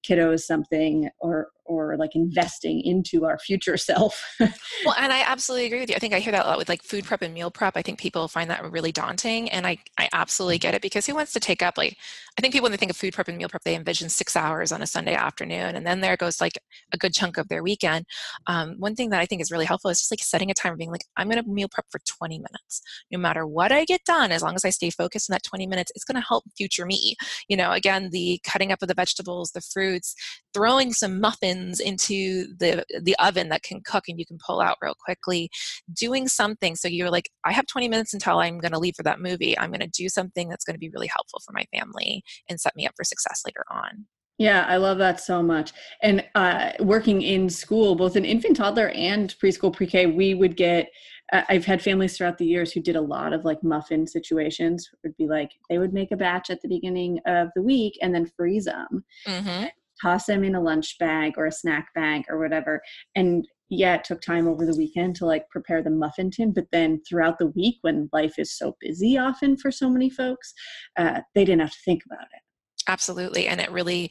kiddos something or or like investing into our future self. well, and I absolutely agree with you. I think I hear that a lot with like food prep and meal prep. I think people find that really daunting and I, I absolutely get it because who wants to take up like I think people when they think of food prep and meal prep, they envision six hours on a Sunday afternoon and then there goes like a good chunk of their weekend. Um, one thing that I think is really helpful is just like setting a timer being like, I'm gonna meal prep for 20 minutes. No matter what I get done, as long as I stay focused in that 20 minutes, it's gonna help future me. You know, again, the cutting up of the vegetables, the fruit, fruits, throwing some muffins into the the oven that can cook and you can pull out real quickly, doing something so you're like, I have 20 minutes until I'm going to leave for that movie. I'm going to do something that's going to be really helpful for my family and set me up for success later on. Yeah, I love that so much. And uh, working in school, both in infant, toddler, and preschool, pre K, we would get. Uh, I've had families throughout the years who did a lot of like muffin situations. It would be like they would make a batch at the beginning of the week and then freeze them. Mm-hmm toss them in a lunch bag or a snack bag or whatever. And yeah, it took time over the weekend to like prepare the muffin tin, but then throughout the week, when life is so busy often for so many folks, uh, they didn't have to think about it. Absolutely. And it really,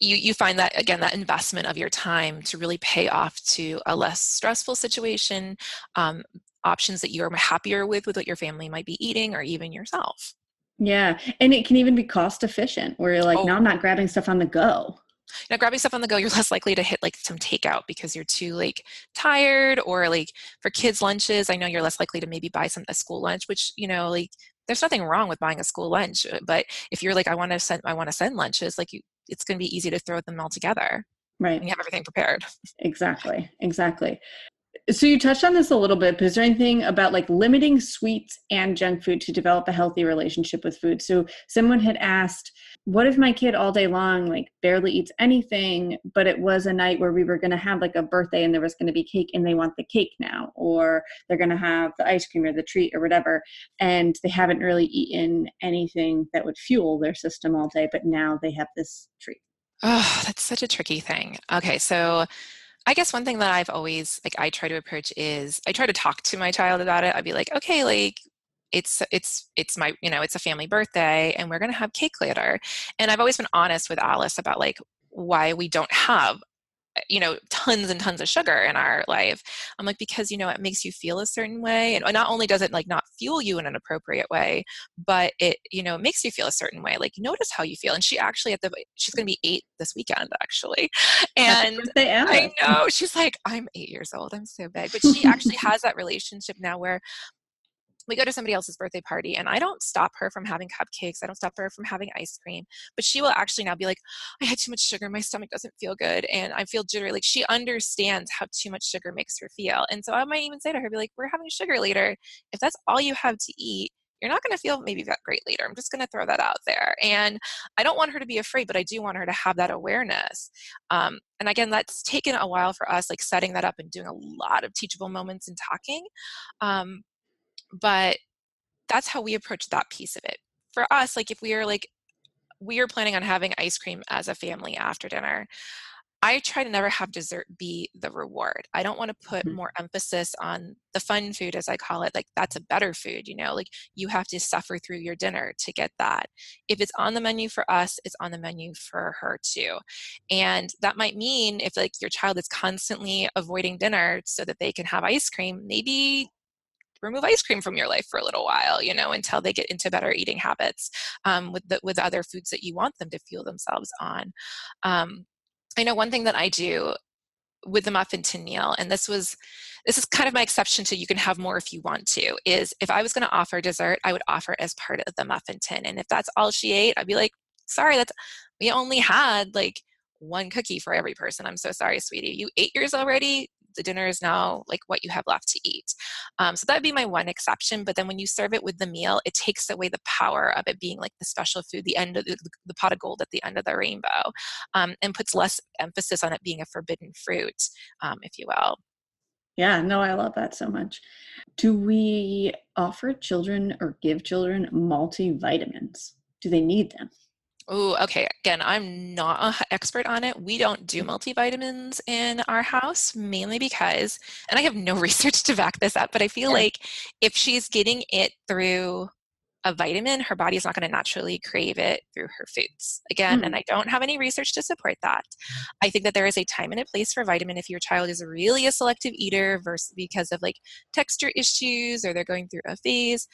you, you find that again that investment of your time to really pay off to a less stressful situation um, options that you're happier with with what your family might be eating or even yourself yeah and it can even be cost efficient where you're like oh. now i'm not grabbing stuff on the go you know grabbing stuff on the go you're less likely to hit like some takeout because you're too like tired or like for kids lunches i know you're less likely to maybe buy some a school lunch which you know like there's nothing wrong with buying a school lunch uh, but if you're like i want to send i want to send lunches like you it's going to be easy to throw them all together right. you have everything prepared. Exactly exactly so you touched on this a little bit, but is there anything about like limiting sweets and junk food to develop a healthy relationship with food? So someone had asked, what if my kid all day long like barely eats anything, but it was a night where we were going to have like a birthday and there was going to be cake and they want the cake now, or they're going to have the ice cream or the treat or whatever, and they haven't really eaten anything that would fuel their system all day, but now they have this treat. Oh, that's such a tricky thing. Okay, so I guess one thing that I've always like I try to approach is I try to talk to my child about it. I'd be like, okay, like it's it's it's my you know it's a family birthday and we're gonna have cake later. And I've always been honest with Alice about like why we don't have you know tons and tons of sugar in our life. I'm like because you know it makes you feel a certain way. And not only does it like not fuel you in an appropriate way but it you know makes you feel a certain way. Like notice how you feel. And she actually at the she's going to be eight this weekend actually. And i know she's like i'm eight years old. I'm so big. But she actually has that relationship now where we go to somebody else's birthday party and I don't stop her from having cupcakes. I don't stop her from having ice cream. But she will actually now be like, I had too much sugar. My stomach doesn't feel good. And I feel jittery. Like she understands how too much sugar makes her feel. And so I might even say to her, be like, we're having sugar later. If that's all you have to eat, you're not going to feel maybe that great later. I'm just going to throw that out there. And I don't want her to be afraid, but I do want her to have that awareness. Um, and again, that's taken a while for us, like setting that up and doing a lot of teachable moments and talking. Um, but that's how we approach that piece of it. For us like if we are like we are planning on having ice cream as a family after dinner i try to never have dessert be the reward. I don't want to put mm-hmm. more emphasis on the fun food as i call it like that's a better food you know like you have to suffer through your dinner to get that. If it's on the menu for us it's on the menu for her too. And that might mean if like your child is constantly avoiding dinner so that they can have ice cream maybe remove ice cream from your life for a little while you know until they get into better eating habits um, with the, with other foods that you want them to fuel themselves on. Um, i know one thing that i do with the muffin tin meal and this was this is kind of my exception to you can have more if you want to is if i was going to offer dessert i would offer as part of the muffin tin and if that's all she ate i'd be like sorry that's we only had like one cookie for every person i'm so sorry sweetie you ate yours already the dinner is now like what you have left to eat. Um, so that would be my one exception. But then when you serve it with the meal, it takes away the power of it being like the special food, the end of the, the pot of gold at the end of the rainbow, um, and puts less emphasis on it being a forbidden fruit, um, if you will. Yeah, no, I love that so much. Do we offer children or give children multivitamins? Do they need them? Oh, okay. Again, I'm not an expert on it. We don't do multivitamins in our house, mainly because, and I have no research to back this up, but I feel like if she's getting it through a vitamin, her body is not going to naturally crave it through her foods. Again, mm. and I don't have any research to support that. I think that there is a time and a place for vitamin if your child is really a selective eater versus because of like texture issues or they're going through a phase.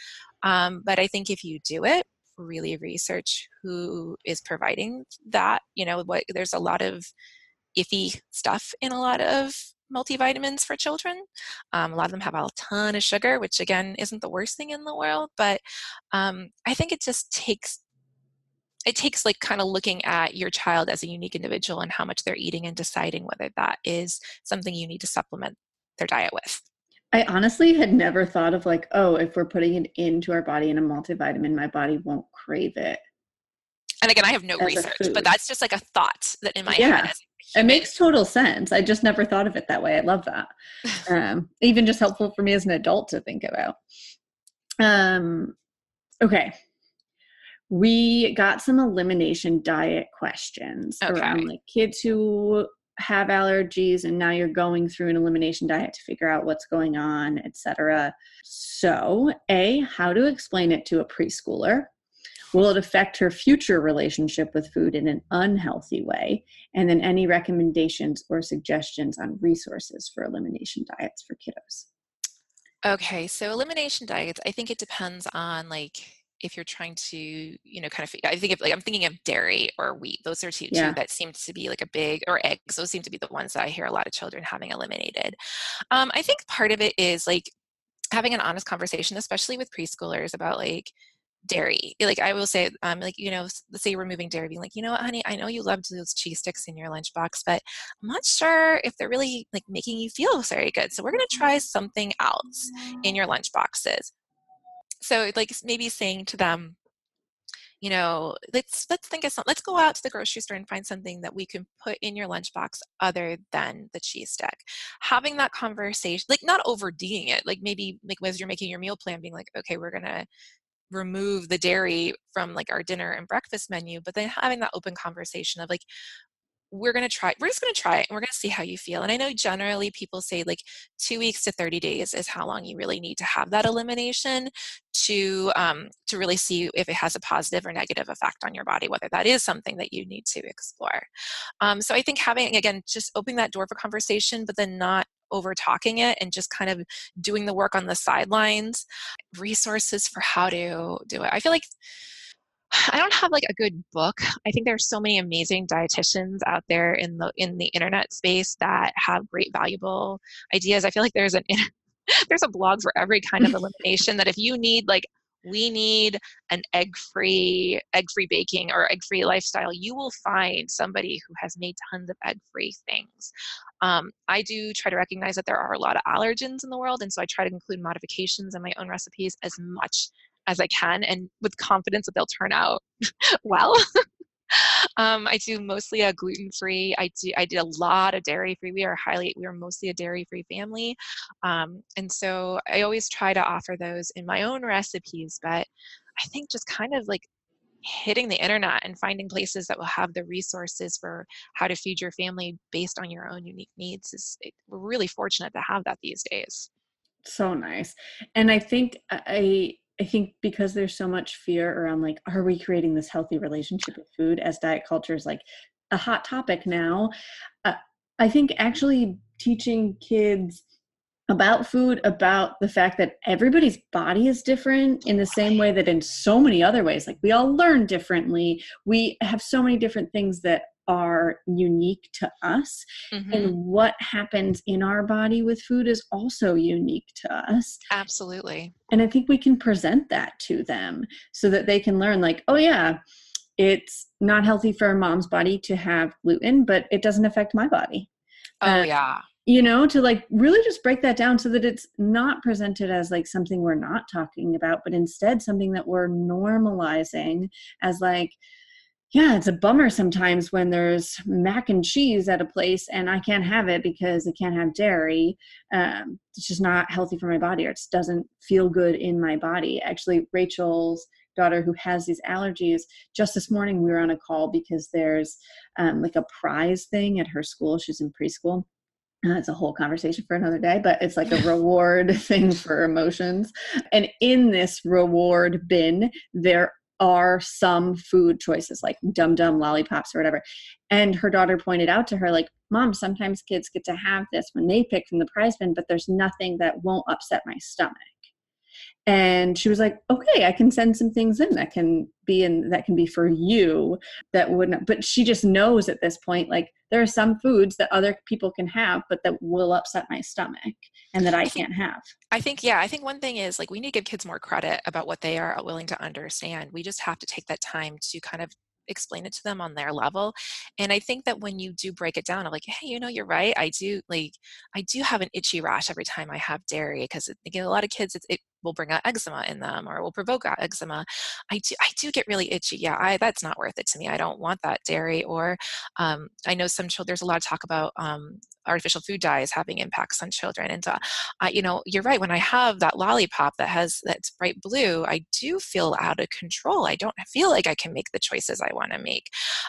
Um, but I think if you do it, really research who is providing that. You know, what there's a lot of iffy stuff in a lot of multivitamins for children. Um, a lot of them have a ton of sugar, which again isn't the worst thing in the world, but um, I think it just takes it takes like kind of looking at your child as a unique individual and how much they're eating and deciding whether that is something you need to supplement their diet with. I honestly had never thought of like, oh, if we're putting it into our body in a multivitamin, my body won't crave it. And again, I have no research, but that's just like a thought that in my head. yeah. head. It makes total sense. I just never thought of it that way. I love that. um, even just helpful for me as an adult to think about. Um, okay. We got some elimination diet questions okay. around like kids who have allergies and now you're going through an elimination diet to figure out what's going on, etc. So, A, how to explain it to a preschooler? Will it affect her future relationship with food in an unhealthy way? And then any recommendations or suggestions on resources for elimination diets for kiddos? Okay, so elimination diets, I think it depends on like if you're trying to you know kind of i think of like i'm thinking of dairy or wheat those are two, yeah. two that seem to be like a big or eggs those seem to be the ones that i hear a lot of children having eliminated. Um, i think part of it is like having an honest conversation especially with preschoolers about like dairy. Like i will say um like you know let's say you're removing dairy being like you know what honey? I know you loved those cheese sticks in your lunchbox but i'm not sure if they're really like making you feel very good so we're going to try something else in your lunch boxes so like maybe saying to them you know let's let's think of something let's go out to the grocery store and find something that we can put in your lunchbox other than the cheese stick. Having that conversation like not overdoing it like maybe like as you're making your meal plan being like okay we're gonna remove the dairy from like our dinner and breakfast menu but then having that open conversation of like we're going to try we're just going to try it and we're going to see how you feel and i know generally people say like two weeks to 30 days is how long you really need to have that elimination to um, to really see if it has a positive or negative effect on your body whether that is something that you need to explore. Um, so i think having again just opening that door for conversation but then not over talking it and just kind of doing the work on the sidelines resources for how to do it. I feel like I don't have like a good book. I think there's so many amazing dietitians out there in the in the internet space that have great valuable ideas. I feel like there's an there's a blog for every kind of elimination that if you need like we need an egg-free egg-free baking or egg-free lifestyle you will find somebody who has made tons of egg-free things um, i do try to recognize that there are a lot of allergens in the world and so i try to include modifications in my own recipes as much as I can and with confidence that they'll turn out well. um, I do mostly a gluten free. I do I did a lot of dairy free. We are highly we are mostly a dairy free family, um, and so I always try to offer those in my own recipes. But I think just kind of like hitting the internet and finding places that will have the resources for how to feed your family based on your own unique needs is it, we're really fortunate to have that these days so nice and i think i I think because there's so much fear around like, are we creating this healthy relationship with food as diet culture is like a hot topic now? Uh, I think actually teaching kids about food, about the fact that everybody's body is different in the same way that in so many other ways, like we all learn differently. We have so many different things that are unique to us. Mm-hmm. and what happens in our body with food is also unique to us. Absolutely. And i think we can present that to them so that they can learn like oh yeah it's not healthy for a mom's body to have gluten but it doesn't affect my body. Oh uh, yeah. you know to like really just break that down so that it's not presented as like something we're not talking about but instead something that we're normalizing as like yeah, it's a bummer sometimes when there's mac and cheese at a place and I can't have it because I can't have dairy. Um, it's just not healthy for my body or it doesn't feel good in my body. Actually, Rachel's daughter who has these allergies, just this morning we were on a call because there's um, like a prize thing at her school. She's in preschool. Uh, it's a whole conversation for another day, but it's like a reward thing for emotions. And in this reward bin, there are some food choices like dum dum lollipops or whatever. And her daughter pointed out to her, like, Mom, sometimes kids get to have this when they pick from the prize bin, but there's nothing that won't upset my stomach and she was like okay i can send some things in that can be in that can be for you that wouldn't but she just knows at this point like there are some foods that other people can have but that will upset my stomach and that i, I can't have. I think yeah i think one thing is like we need to give kids more credit about what they are willing to understand. We just have to take that time to kind of explain it to them on their level. And i think that when you do break it down i'm like hey you know you're right. I do like i do have an itchy rash every time i have dairy because again a lot of kids it, it will bring out eczema in them or will provoke eczema. I do i do get really itchy yeah i that's not worth it to me i don't want that dairy or um, i know some children there's a lot of talk about um, artificial food dyes having impacts on children and uh, you know you're right when i have that lollipop that has that's bright blue i do feel out of control i don't feel like i can make the choices i want to make.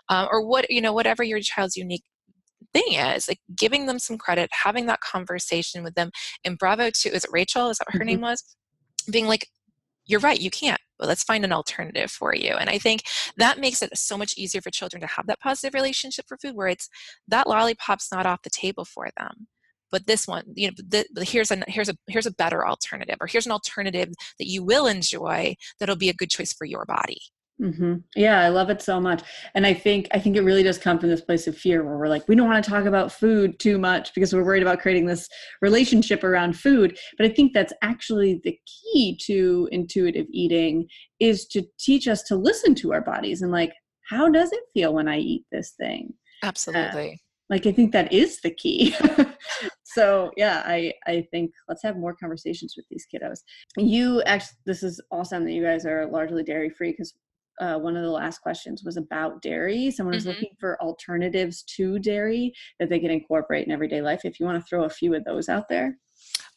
Um, or what you know whatever your child's unique thing is like giving them some credit having that conversation with them and bravo to is it rachel? Is that what her mm-hmm. name was being like you're right you can't but let's find an alternative for you. And i think that makes it so much easier for children to have that positive relationship for food where it's that lollipop's not off the table for them but this one you know the, here's a here's a here's a better alternative or here's an alternative that you will enjoy that'll be a good choice for your body Mm-hmm. Yeah, I love it so much, and I think I think it really does come from this place of fear where we're like, we don't want to talk about food too much because we're worried about creating this relationship around food. But I think that's actually the key to intuitive eating is to teach us to listen to our bodies and like, how does it feel when I eat this thing? Absolutely. Uh, like I think that is the key. so yeah, I I think let's have more conversations with these kiddos. You actually, this is awesome that you guys are largely dairy free because uh, one of the last questions was about dairy. Someone was mm-hmm. looking for alternatives to dairy that they can incorporate in everyday life. If you want to throw a few of those out there.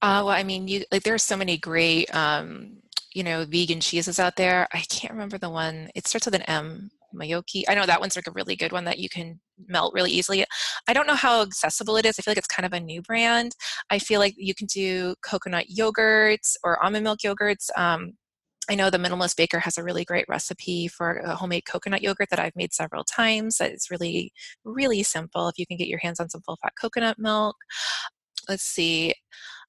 Uh, well, I mean, you like there are so many great, um, you know, vegan cheeses out there. I can't remember the one. It starts with an M. Miyoko. I know that one's like a really good one that you can melt really easily. I don't know how accessible it is. I feel like it's kind of a new brand. I feel like you can do coconut yogurts or almond milk yogurts. Um, I know the Minimalist Baker has a really great recipe for a homemade coconut yogurt that I've made several times. It's really, really simple if you can get your hands on some full fat coconut milk. Let's see.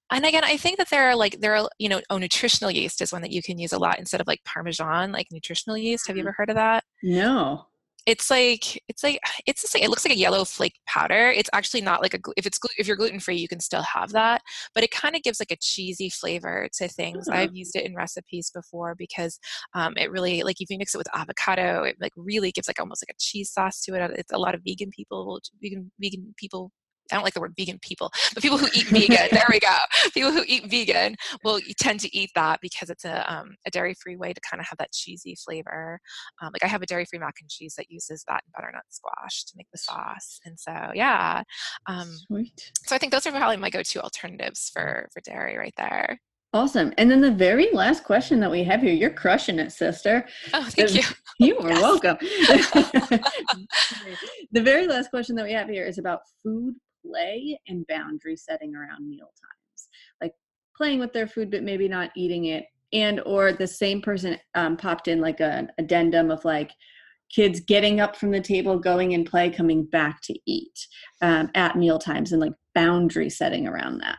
And again, I think that there are like there are you know oh nutritional yeast is one that you can use a lot instead of like Parmesan like nutritional yeast. Have you Mm-hmm. ever heard of that? No. It's like it's like it's just like, it looks like a yellow flake powder. It's actually not like a if it's if you're gluten free you can still have that, but it kind of gives like a cheesy flavor to things. Oh. I've used it in recipes before because um, it really like if you mix it with avocado, it like really gives like almost like a cheese sauce to it. It's a lot of vegan people will vegan vegan people. I don't like the word vegan people, but people who eat vegan. there we go. People who eat vegan will tend to eat that because it's a um, a dairy free way to kind of have that cheesy flavor. Um, like I have a dairy free mac and cheese that uses that and butternut squash to make the sauce, and so yeah. Um, Sweet. so I think those are probably my go-to alternatives for for dairy right there. Awesome. And then the very last question that we have here, you're crushing it, sister. Oh, thank Um, you. You are Yes. welcome. the very last question that we have here is about food play and boundary setting around meal times. Like playing with their food but maybe not eating it. And or the same person um, popped in like an addendum of like kids getting up from the table, going in play, coming back to eat um, at meal times and like boundary setting around that.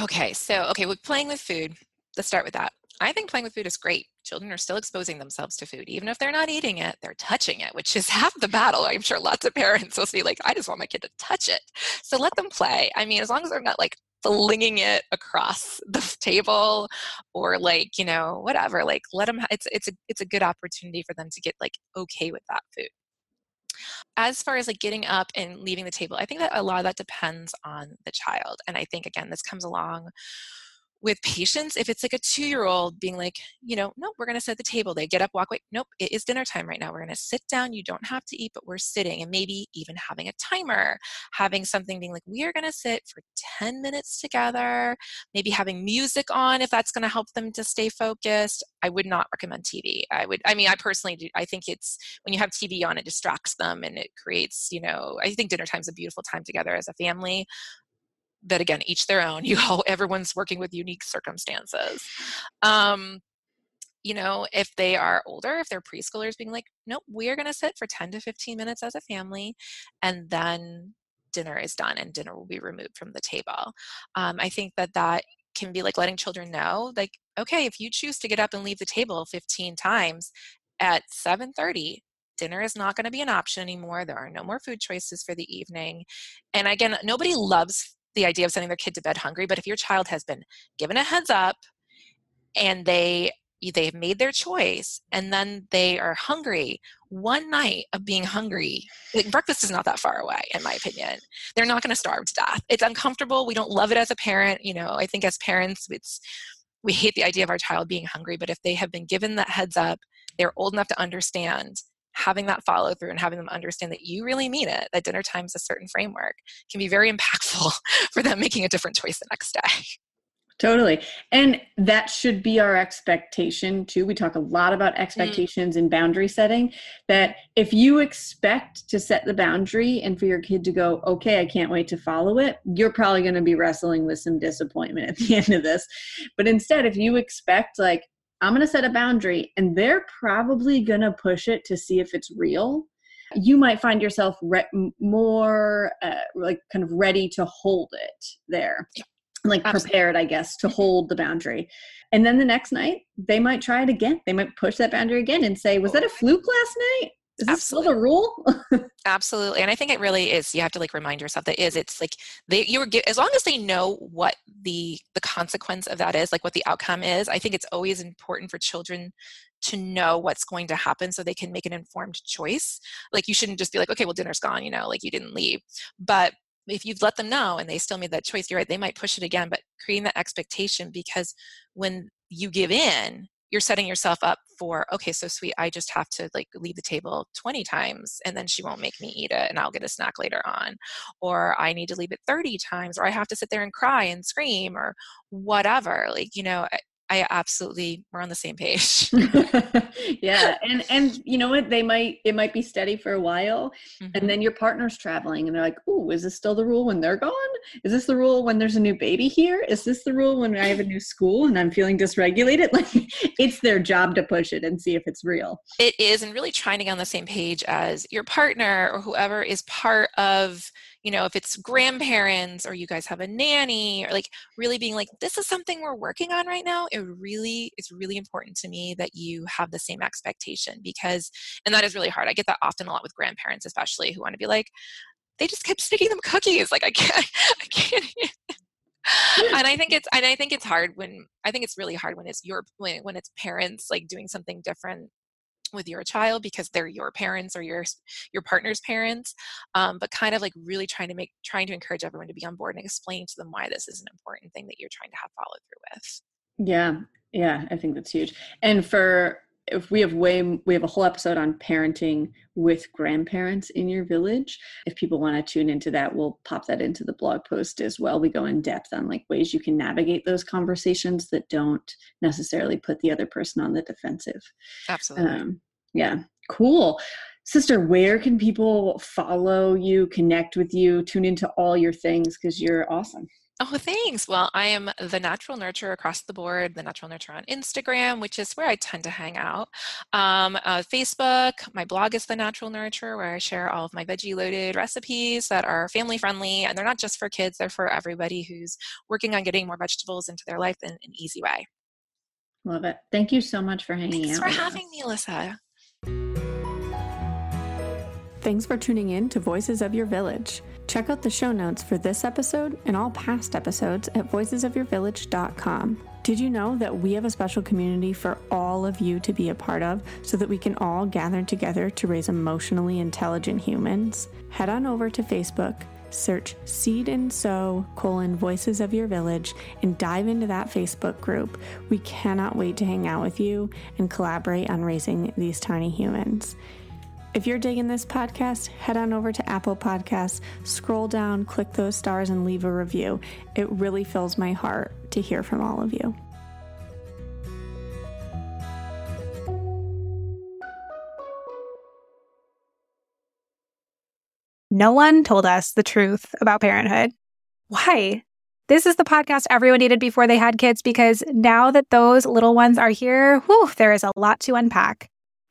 Okay, so okay, with playing with food, let's start with that. I think playing with food is great. Children are still exposing themselves to food. Even if they're not eating it, they're touching it, which is half the battle. I'm sure lots of parents will be like, I just want my kid to touch it. So let them play. I mean, as long as they're not like flinging it across the table or like, you know, whatever, like let them, it's, it's a, it's a good opportunity for them to get like okay with that food as far as like getting up and leaving the table i think that a lot of that depends on the child and i think again this comes along with patience, if it's like a two year old being like you know nope we're going to set the table they get up walk away nope it is dinner time right now we're going to sit down you don't have to eat but we're sitting and maybe even having a timer having something being like we are going to sit for 10 minutes together maybe having music on if that's going to help them to stay focused i would not recommend tv i would i mean i personally do i think it's when you have tv on it distracts them and it creates you know i think dinner time's a beautiful time together as a family but again each their own you all everyone's working with unique circumstances. Um you know if they are older if they're preschoolers being like nope we're going to sit for 10 to 15 minutes as a family and then dinner is done and dinner will be removed from the table. Um, i think that that can be like letting children know like okay if you choose to get up and leave the table 15 times at 7.30 dinner is not going to be an option anymore there are no more food choices for the evening. And again nobody loves the idea of sending their kid to bed hungry but if your child has been given a heads up and they they've made their choice and then they are hungry one night of being hungry like breakfast is not that far away in my opinion. They're not going to starve to death. It's uncomfortable. We don't love it as a parent. You know i think as parents it's we hate the idea of our child being hungry but if they have been given that heads up they're old enough to understand having that follow through and having them understand that you really mean it that dinner time is a certain framework can be very impactful for them making a different choice the next day Totally. And that should be our expectation too. We talk a lot about mm. expectations and boundary setting. That if you expect to set the boundary and for your kid to go, okay, I can't wait to follow it, you're probably going to be wrestling with some disappointment at the end of this. But instead, if you expect, like, I'm going to set a boundary and they're probably going to push it to see if it's real, you might find yourself re- more uh, like kind of ready to hold it there. Like Absolutely. prepared i guess to hold the boundary. And then the next night they might try it again. They might push that boundary again and say was that a fluke last night is this still the Absolutely. rule? Absolutely and i think it really is you have to like remind yourself that is it's like they you were as long as they know what the the consequence of that is like what the outcome is i think it's always important for children to know what's going to happen so they can make an informed choice. Like you shouldn't just be like okay well dinner's gone you know like you didn't leave. But if you've let them know and they still made that choice you're right they might push it again but creating that expectation because when you give in you're setting yourself up for okay so sweet i just have to like leave the table 20 times and then she won't make me eat it and i'll get a snack later on or i need to leave it 30 times or i have to sit there and cry and scream or whatever like you know eh, i, absolutely we're on the same page. yeah, and and you know what? They might it might be steady for a while, Mhm. and then your partner's traveling, and they're like, "Ooh, is this still the rule when they're gone? Is this the rule when there's a new baby here? Is this the rule when I have a new school and I'm feeling dysregulated?" Like, it's their job to push it and see if it's real. it is and really trying to get on the same page as your partner or whoever is part of you know if it's grandparents or you guys have a nanny or like really being like this is something we're working on right now it really is really important to me that you have the same expectation because and that is really hard i get that often a lot with grandparents especially who want to be like they just kept sticking them cookies like i can't i can't and I think it's and I think it's hard when I think it's really hard when it's your when, when it's parents like doing something different with your child because they're your parents or your your partner's parents um, but kind of like really trying to make trying to encourage everyone to be on board and explain to them why this is an important thing that you're trying to have follow through with Yeah, yeah, I think that's huge. And for if we have way we have a whole episode on parenting with grandparents in your village. If people want to tune into that, we'll pop that into the blog post as well. We go in depth on like ways you can navigate those conversations that don't necessarily put the other person on the defensive. absolutely Um, yeah, cool. Sister, where can people follow you, connect with you, tune into all your things because you're awesome. Oh, thanks. Well, I am the natural nurturer across the board, the natural nurturer on Instagram, which is where I tend to hang out. Um, uh, Facebook, my blog is the natural nurturer, where I share all of my veggie loaded recipes that are family friendly. And they're not just for kids, they're for everybody who's working on getting more vegetables into their life in an easy way. Love it. Thank you so much for hanging Thanks out. for having us. me, Alyssa. Thanks for tuning in to Voices of Your Village. Check out the show notes for this episode and all past episodes at voicesofyourvillage.com. Did you know that we have a special community for all of you to be a part of so that we can all gather together to raise emotionally intelligent humans? Head on over to Facebook, search Seed and Sew colon Voices of Your Village and dive into that Facebook group. We cannot wait to hang out with you and collaborate on raising these tiny humans. If you're digging this podcast, head on over to Apple Podcasts, scroll down, click those stars, and leave a review. It really fills my heart to hear from all of you. No one told us the truth about parenthood. Why? This is the podcast everyone needed before they had kids because now that those little ones are here, whew, there is a lot to unpack.